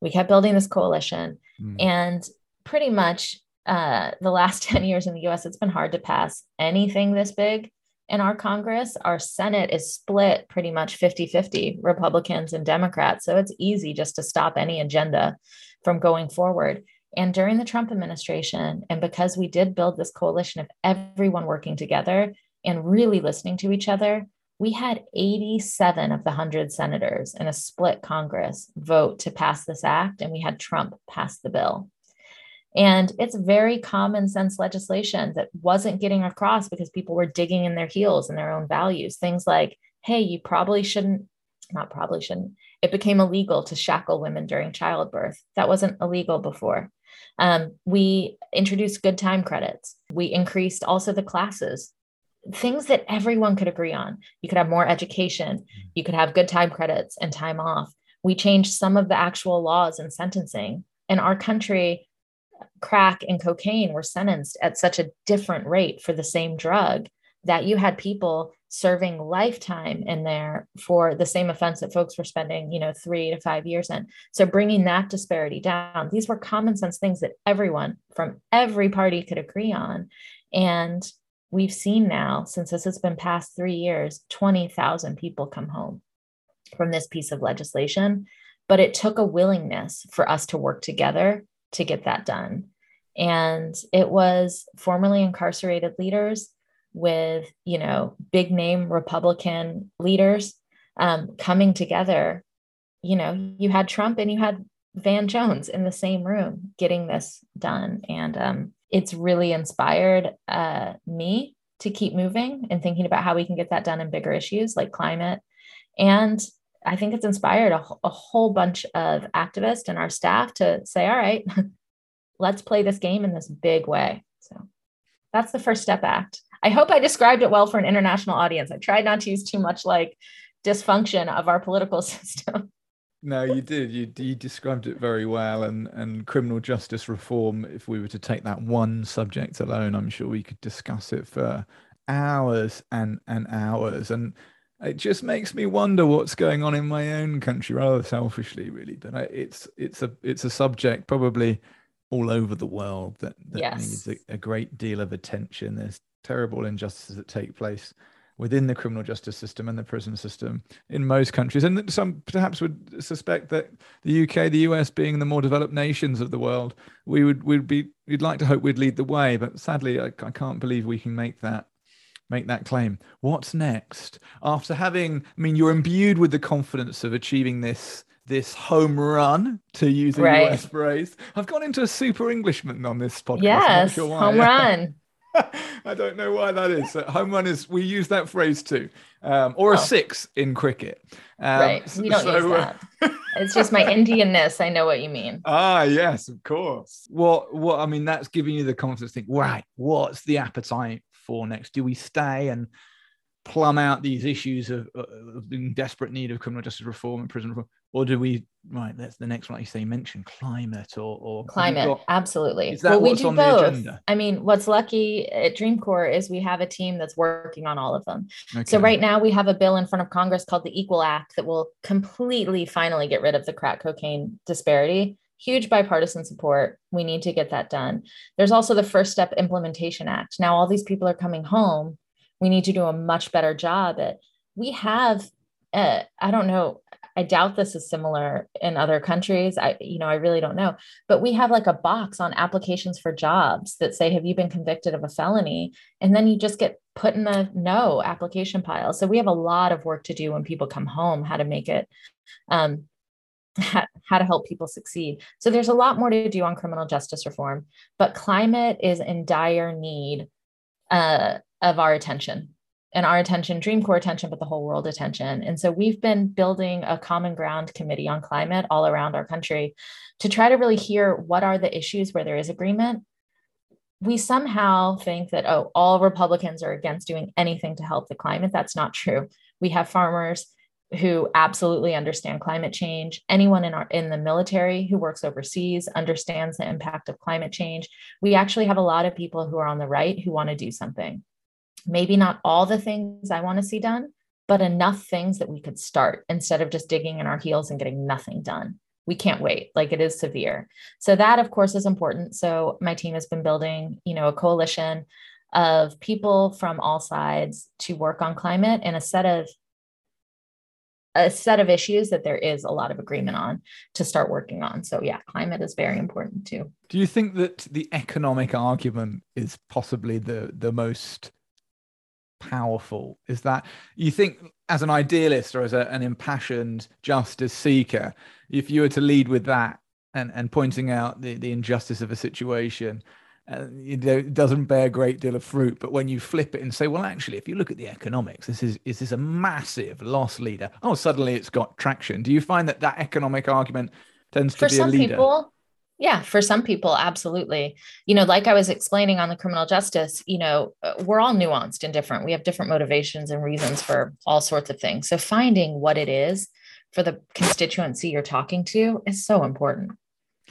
We kept building this coalition. Mm. And pretty much uh, the last 10 years in the US, it's been hard to pass anything this big in our Congress. Our Senate is split pretty much 50 50, Republicans and Democrats. So it's easy just to stop any agenda from going forward. And during the Trump administration, and because we did build this coalition of everyone working together and really listening to each other, we had 87 of the 100 senators in a split Congress vote to pass this act, and we had Trump pass the bill. And it's very common sense legislation that wasn't getting across because people were digging in their heels and their own values. Things like, hey, you probably shouldn't, not probably shouldn't, it became illegal to shackle women during childbirth. That wasn't illegal before. Um, we introduced good time credits. We increased also the classes, things that everyone could agree on. You could have more education, you could have good time credits and time off. We changed some of the actual laws and sentencing. In our country, crack and cocaine were sentenced at such a different rate for the same drug that you had people serving lifetime in there for the same offense that folks were spending you know 3 to 5 years in. So bringing that disparity down these were common sense things that everyone from every party could agree on. And we've seen now since this has been past 3 years 20,000 people come home from this piece of legislation. But it took a willingness for us to work together to get that done. And it was formerly incarcerated leaders with, you know, big name Republican leaders um, coming together. You know, you had Trump and you had Van Jones in the same room getting this done. And um, it's really inspired uh, me to keep moving and thinking about how we can get that done in bigger issues like climate. And I think it's inspired a, a whole bunch of activists and our staff to say, all right, let's play this game in this big way. So that's the first step act. I hope I described it well for an international audience. I tried not to use too much like dysfunction of our political system. No, you did. You you described it very well, and and criminal justice reform. If we were to take that one subject alone, I'm sure we could discuss it for hours and and hours. And it just makes me wonder what's going on in my own country, rather selfishly, really. But it's it's a it's a subject probably all over the world that, that yes. needs a, a, great deal of attention. There's terrible injustices that take place within the criminal justice system and the prison system in most countries. And some perhaps would suspect that the UK, the US being the more developed nations of the world, we would we'd be we'd like to hope we'd lead the way. But sadly, I, I can't believe we can make that make that claim. What's next? After having, I mean, you're imbued with the confidence of achieving this this home run, to use a right. US phrase. I've gone into a super Englishman on this podcast. Yes, sure home run. I don't know why that is. home run is we use that phrase too, um, or oh. a six in cricket. Um, right, we don't so, use that. it's just my Indianness. I know what you mean. Ah, yes, of course. What? What? I mean, that's giving you the confidence to think. Right, what's the appetite for next? Do we stay and plumb out these issues of, of in desperate need of criminal justice reform and prison reform, or do we right that's the next one like you say mention climate or or climate got, absolutely. is that well we do both. i mean what's lucky at Dream Corps is we have a team that's working on all of them. Okay. so right now we have a bill in front of congress called the equal act that will completely finally get rid of the crack cocaine disparity huge bipartisan support we need to get that done there's also the first step implementation act now all these people are coming home we need to do a much better job at we have uh, i don't know I doubt this is similar in other countries. I, you know, I really don't know. But we have like a box on applications for jobs that say, "Have you been convicted of a felony?" And then you just get put in the no application pile. So we have a lot of work to do when people come home. How to make it, um, how to help people succeed. So there's a lot more to do on criminal justice reform. But climate is in dire need uh, of our attention and our attention, Dream Corps attention, but the whole world attention. And so we've been building a common ground committee on climate all around our country to try to really hear what are the issues where there is agreement. We somehow think that, oh, all Republicans are against doing anything to help the climate. That's not true. We have farmers who absolutely understand climate change. Anyone in our in the military who works overseas understands the impact of climate change. We actually have a lot of people who are on the right who want to do something maybe not all the things I want to see done, but enough things that we could start instead of just digging in our heels and getting nothing done. We can't wait. Like it is severe. So that of course is important. So my team has been building, you know, a coalition of people from all sides to work on climate and a set of a set of issues that there is a lot of agreement on to start working on. So yeah, climate is very important too. Do you think that the economic argument is possibly the the most powerful is that you think as an idealist or as a, an impassioned justice seeker if you were to lead with that and, and pointing out the, the injustice of a situation know, it doesn't bear a great deal of fruit but when you flip it and say well actually if you look at the economics this is is this a massive loss leader oh suddenly it's got traction do you find that that economic argument tends to For be a leader people, yeah, for some people, absolutely. You know, like I was explaining on the criminal justice, you know, uh, we're all nuanced and different. We have different motivations and reasons for all sorts of things. So finding what it is for the constituency you're talking to is so important.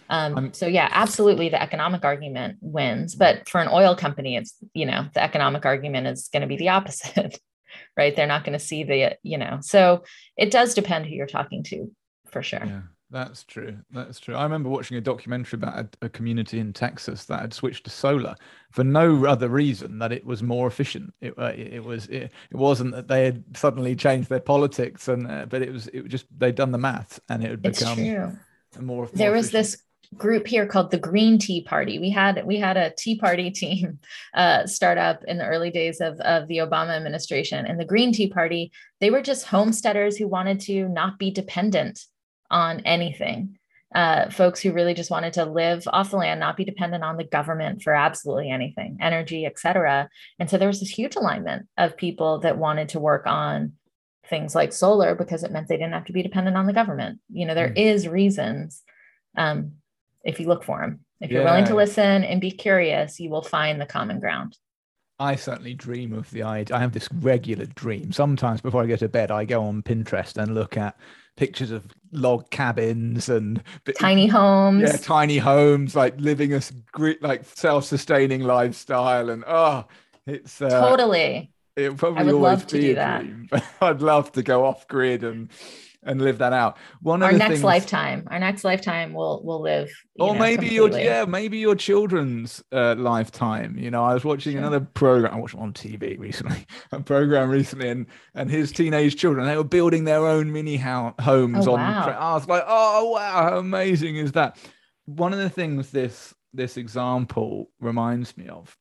Um, so yeah, absolutely, the economic argument wins. But for an oil company, it's you know the economic argument is going to be the opposite, right? They're not going to see the you know. So it does depend who you're talking to, for sure. Yeah. That's true. That's true. I remember watching a documentary about a, a, community in Texas that had switched to solar for no other reason that it was more efficient. It uh, it, it, was it, it wasn't that they had suddenly changed their politics and uh, but it was it was just they'd done the math and it had become true. more. more there was this group here called the Green Tea Party. We had we had a Tea Party team uh, start up in the early days of of the Obama administration, and the Green Tea Party they were just homesteaders who wanted to not be dependent on anything. Uh, folks who really just wanted to live off the land, not be dependent on the government for absolutely anything, energy, etc. And so there was this huge alignment of people that wanted to work on things like solar because it meant they didn't have to be dependent on the government. You know, there mm. is reasons um, if you look for them. If you're willing to listen and be curious, you will find the common ground. I certainly dream of the idea. I have this regular dream. Sometimes before I go to bed, I go on Pinterest and look at pictures of log cabins and tiny homes. Yeah, tiny homes, like living a like self-sustaining lifestyle, and oh, it's uh, totally. It probably would always be a that. dream, I'd love to go off grid and and live that out. One our next things, lifetime, our next lifetime, will will live. or know, maybe completely. your yeah, maybe your children's uh, lifetime. You know, I was watching sure. another program. I watched on TV recently, a program recently, and and his teenage children they were building their own mini house, homes oh, on. Wow. I was like, oh wow, how amazing is that? One of the things this this example reminds me of.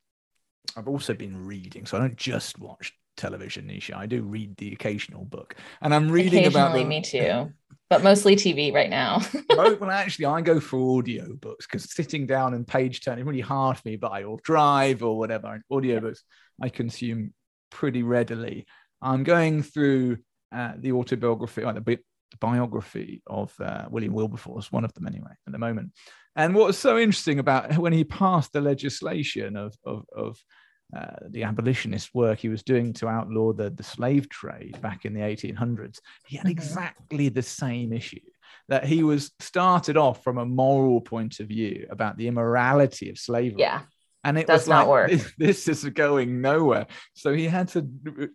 I've also been reading, so I don't just watch television, Nisha. I do read the occasional book, and I'm reading about. The... me too, but mostly TV right now. well, actually, I go for audio books because sitting down and page turning really hard for me. But I will drive or whatever. Audiobooks I consume pretty readily. I'm going through uh, the autobiography, the bi- biography of uh, William Wilberforce, one of them anyway, at the moment. And what's so interesting about when he passed the legislation of, of, of uh, the abolitionist work he was doing to outlaw the, the slave trade back in the 1800s, he had mm-hmm. exactly the same issue. that he was started off from a moral point of view about the immorality of slavery. Yeah. And it Does was not like, work. This, this is going nowhere. So he had to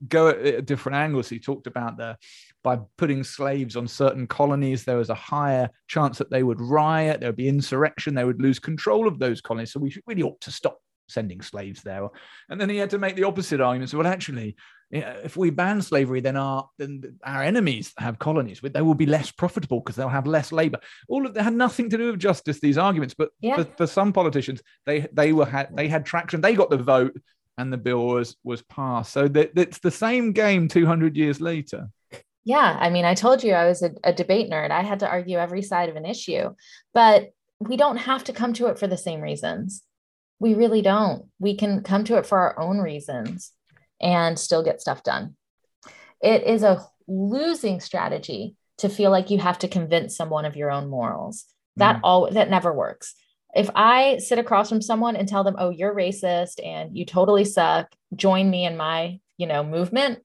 go at, at different angles. He talked about the by putting slaves on certain colonies, there was a higher chance that they would riot, there would be insurrection, they would lose control of those colonies. So we really ought to stop sending slaves there. And then he had to make the opposite argument. So, well, actually, if we ban slavery, then our then our enemies have colonies. They will be less profitable because they'll have less labor. All of that had nothing to do with justice. These arguments, but Yeah. for, for some politicians, they they were had they had traction. They got the vote, and the bill was was passed. So that it's the same game two hundred years later. Yeah, I mean, I told you I was a, a debate nerd. I had to argue every side of an issue, but we don't have to come to it for the same reasons. We really don't. We can come to it for our own reasons and still get stuff done. It is a losing strategy to feel like you have to convince someone of your own morals. That Mm. all that never works. If I sit across from someone and tell them, "Oh, you're racist and you totally suck. Join me in my, you know, movement."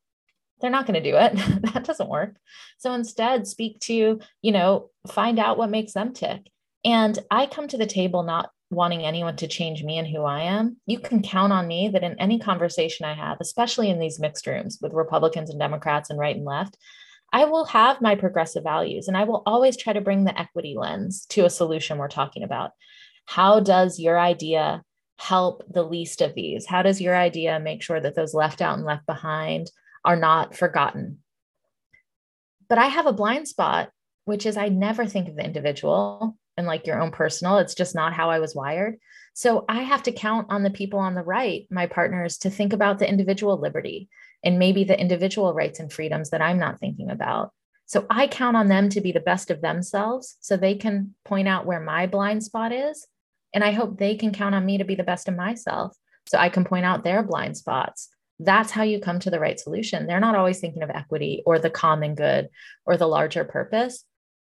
They're not going to do it. that doesn't work. So instead, speak to, you know, find out what makes them tick. And I come to the table not wanting anyone to change me and who I am. You can count on me that in any conversation I have, especially in these mixed rooms with Republicans and Democrats and right and left, I will have my progressive values and I will always try to bring the equity lens to a solution we're talking about. How does your idea help the least of these? How does your idea make sure that those left out and left behind are not forgotten? But I have a blind spot, which is I never think of the individual and like your own personal. It's just not how I was wired. So I have to count on the people on the right, my partners, to think about the individual liberty and maybe the individual rights and freedoms that I'm not thinking about. So I count on them to be the best of themselves so they can point out where my blind spot is. And I hope they can count on me to be the best of myself so I can point out their blind spots. That's how you come to the right solution. They're not always thinking of equity or the common good or the larger purpose.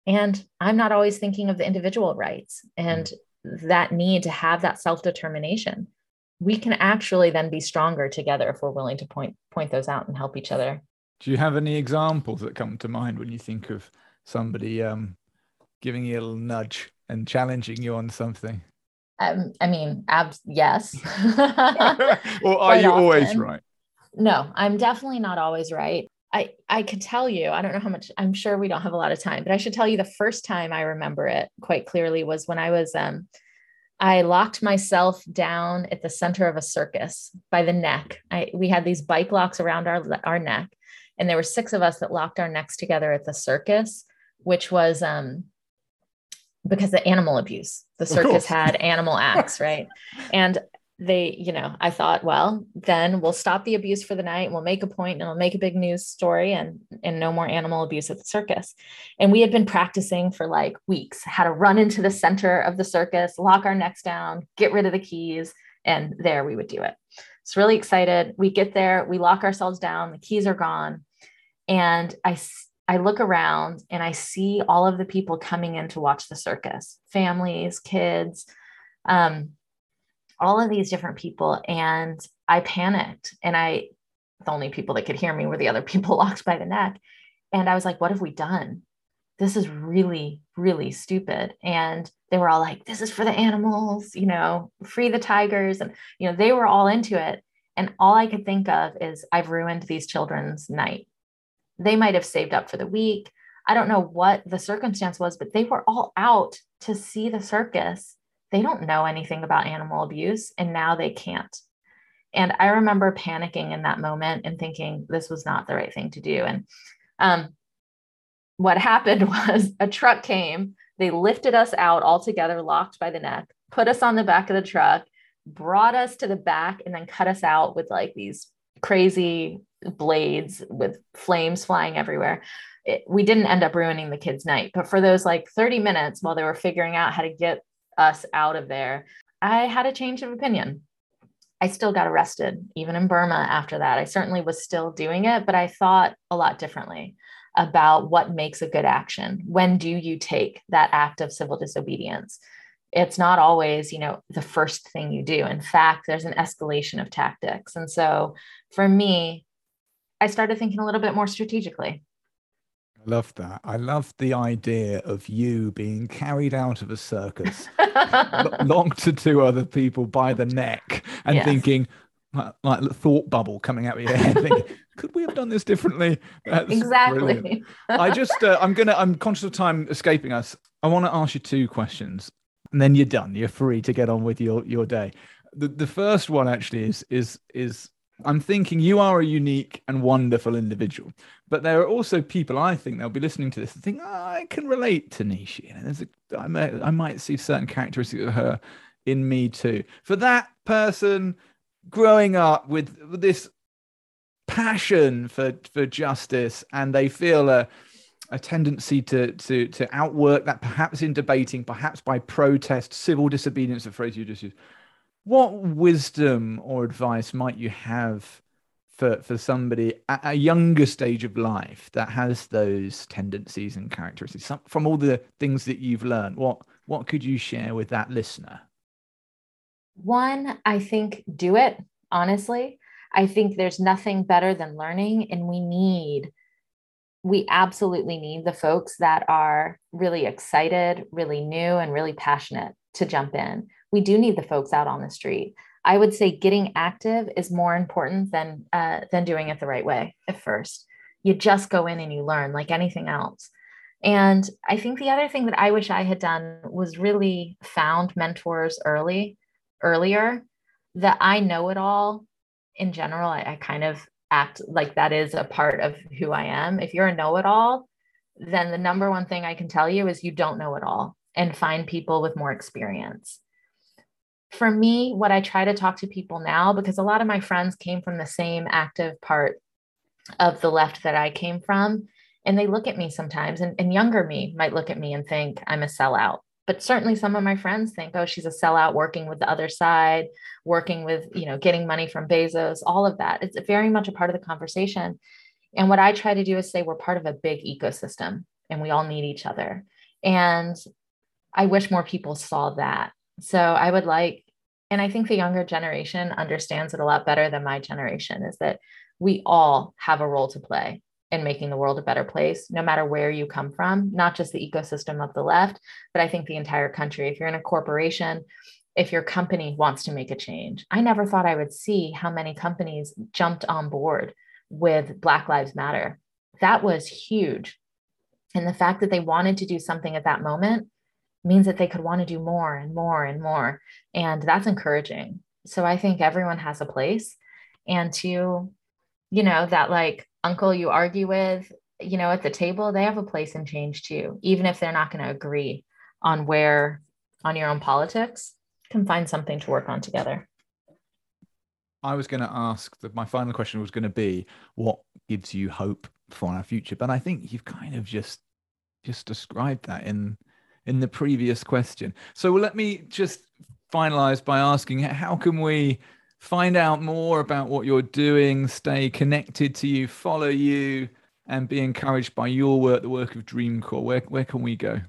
And I'm not always thinking of the individual rights and that need to have that self determination. We can actually then be stronger together if we're willing to point point those out and help each other. Do you have any examples that come to mind when you think of somebody um, giving you a little nudge and challenging you on something? Um, I mean, abs- yes. or are Quite you always right? no, I'm definitely not always right. I I could tell you, I don't know how much. I'm sure we don't have a lot of time, but I should tell you the first time I remember it quite clearly was when I was um I locked myself down at the center of a circus by the neck. I we had these bike locks around our our neck, and there were six of us that locked our necks together at the circus, which was um because the animal abuse. The circus had animal acts, right? And they, you know, I thought, well, then we'll stop the abuse for the night. We'll make a point and we'll make a big news story and and no more animal abuse at the circus. And we had been practicing for like weeks how to run into the center of the circus, lock our necks down, get rid of the keys, and there we would do it. It's really excited. We get there, we lock ourselves down, the keys are gone. And I I look around and I see all of the people coming in to watch the circus, families, kids, um, all of these different people. And I panicked. And I, the only people that could hear me were the other people locked by the neck. And I was like, what have we done? This is really, really stupid. And they were all like, this is for the animals, you know, free the tigers. And, you know, they were all into it. And all I could think of is, I've ruined these children's night. They might have saved up for the week. I don't know what the circumstance was, but they were all out to see the circus. They don't know anything about animal abuse, and now they can't. And I remember panicking in that moment and thinking this was not the right thing to do. And um, what happened was a truck came, they lifted us out all together, locked by the neck, put us on the back of the truck, brought us to the back, and then cut us out with like these crazy blades with flames flying everywhere. It, we didn't end up ruining the kids' night, but for those like 30 minutes while they were figuring out how to get us out of there, I had a change of opinion. I still got arrested, even in Burma after that. I certainly was still doing it, but I thought a lot differently about what makes a good action. When do you take that act of civil disobedience? It's not always, you know, the first thing you do. In fact, there's an escalation of tactics. And so for me, I started thinking a little bit more strategically. I love that. I love the idea of you being carried out of a circus, locked to two other people by the neck, and yes. thinking, like, like a thought bubble coming out of your head, thinking, could we have done this differently? That's exactly. I just, uh, I'm gonna, I'm conscious of time escaping us. I want to ask you two questions, and then you're done. You're free to get on with your your day. The the first one actually is is is I'm thinking you are a unique and wonderful individual, but there are also people I think they'll be listening to this and think oh, I can relate to Nishi. Know, there's a, I, may, I might see certain characteristics of her in me too. For that person growing up with, with this passion for for justice, and they feel a a tendency to to to outwork that, perhaps in debating, perhaps by protest, civil disobedience, a phrase you just used what wisdom or advice might you have for for somebody at a younger stage of life that has those tendencies and characteristics? From all the things that you've learned what what could you share with that listener? One i think do it honestly. I think there's nothing better than learning and we need we absolutely need the folks that are really excited really new and really passionate to jump in we do need the folks out on the street. I would say getting active is more important than uh, than doing it the right way at first. You just go in and you learn like anything else. And I think the other thing that I wish I had done was really found mentors early, earlier, that I know it all. In general, I, I kind of act like that is a part of who I am. If you're a know-it-all, then the number one thing I can tell you is you don't know it all and find people with more experience for me, what I try to talk to people now, because a lot of my friends came from the same active part of the left that I came from, and they look at me sometimes, and, and younger me might look at me and think I'm a sellout. But certainly some of my friends think, oh, she's a sellout working with the other side, working with, you know, getting money from Bezos, all of that. It's very much a part of the conversation. And what I try to do is say we're part of a big ecosystem and we all need each other. And I wish more people saw that so I would like, and I think the younger generation understands it a lot better than my generation, is that we all have a role to play in making the world a better place, no matter where you come from, not just the ecosystem of the left, but I think the entire country. If you're in a corporation, if your company wants to make a change, I never thought I would see how many companies jumped on board with Black Lives Matter. That was huge. And the fact that they wanted to do something at that moment means that they could want to do more and more and more. And that's encouraging. So I think everyone has a place. And to, you know, that like uncle you argue with, you know, at the table, they have a place in change too, even if they're not going to agree on where on your own politics, can find something to work on together. I was going to ask that my final question was going to be what gives you hope for our future, but I think you've kind of just just described that in in the previous question. So let me just finalize by asking how can we find out more about what you're doing, stay connected to you, follow you, and be encouraged by your work, the work of Dream Corps? Where, where can we go?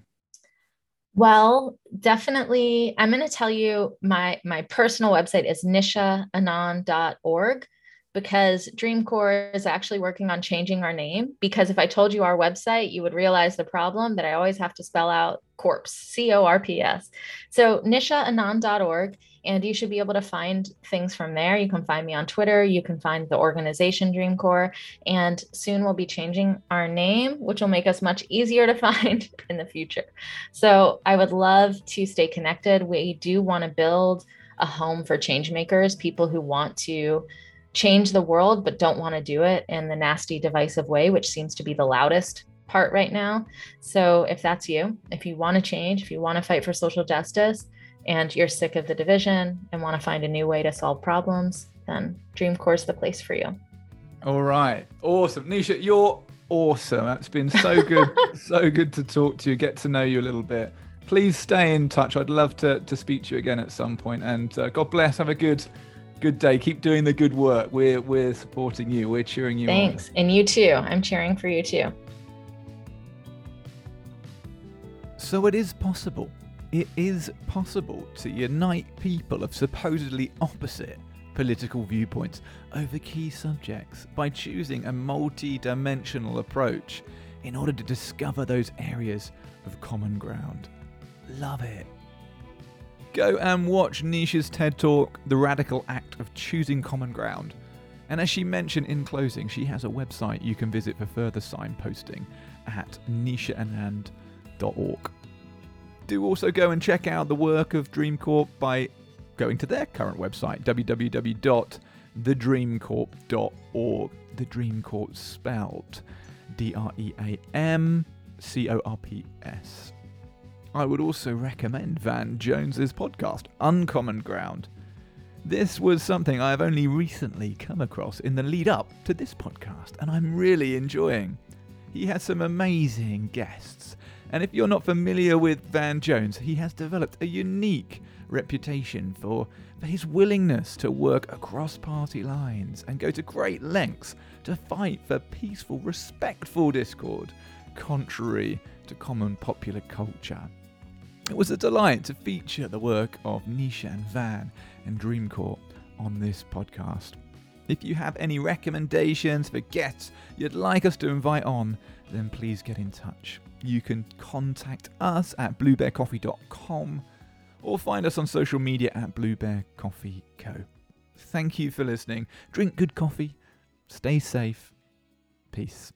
Well, definitely. I'm going to tell you my my personal website is nishaanand.org because Dream Corps is actually working on changing our name. Because if I told you our website, you would realize the problem that I always have to spell out corpse, C O R P S. So nishaanand.org, and you should be able to find things from there. You can find me on Twitter, you can find the organization Dream Corps, and soon we'll be changing our name, which will make us much easier to find in the future. So I would love to stay connected. We do want to build a home for change makers, people who want to change the world but don't want to do it in the nasty divisive way which seems to be the loudest part right now. So if that's you if you want to change if you want to fight for social justice and you're sick of the division and want to find a new way to solve problems then Dream Corps is the place for you. All right. Awesome. Nisha you're awesome. That's been so good so good to talk to you get to know you a little bit. Please stay in touch. I'd love to, to speak to you again at some point and uh, god bless. Have a good good day. Keep doing the good work. We're we're supporting you. We're cheering you. Thanks, on. and you too. I'm cheering for you too. So it is possible. It is possible to unite people of supposedly opposite political viewpoints over key subjects by choosing a multi dimensional approach in order to discover those areas of common ground. Love it. Go and watch Nisha's TED Talk, The Radical Act of Choosing Common Ground. And as she mentioned in closing, she has a website you can visit for further signposting at nishaanand.org. Do also go and check out the work of Dream Corps by going to their current website, www.thedreamcorps.org. The Dream Corps spelled D R E A M C O R P S. I would also recommend Van Jones's podcast, Uncommon Ground. This was something I have only recently come across in the lead up to this podcast, and I'm really enjoying. He has some amazing guests, and if you're not familiar with Van Jones, he has developed a unique reputation for, for his willingness to work across party lines and go to great lengths to fight for peaceful, respectful discord, contrary to common popular culture. It was a delight to feature the work of Nisha and Van and Dream Corps on this podcast. If you have any recommendations for guests you'd like us to invite on, then please get in touch. You can contact us at bluebearcoffee.com or find us on social media at Bluebear Coffee Co. Thank you for listening. Drink good coffee, stay safe, peace.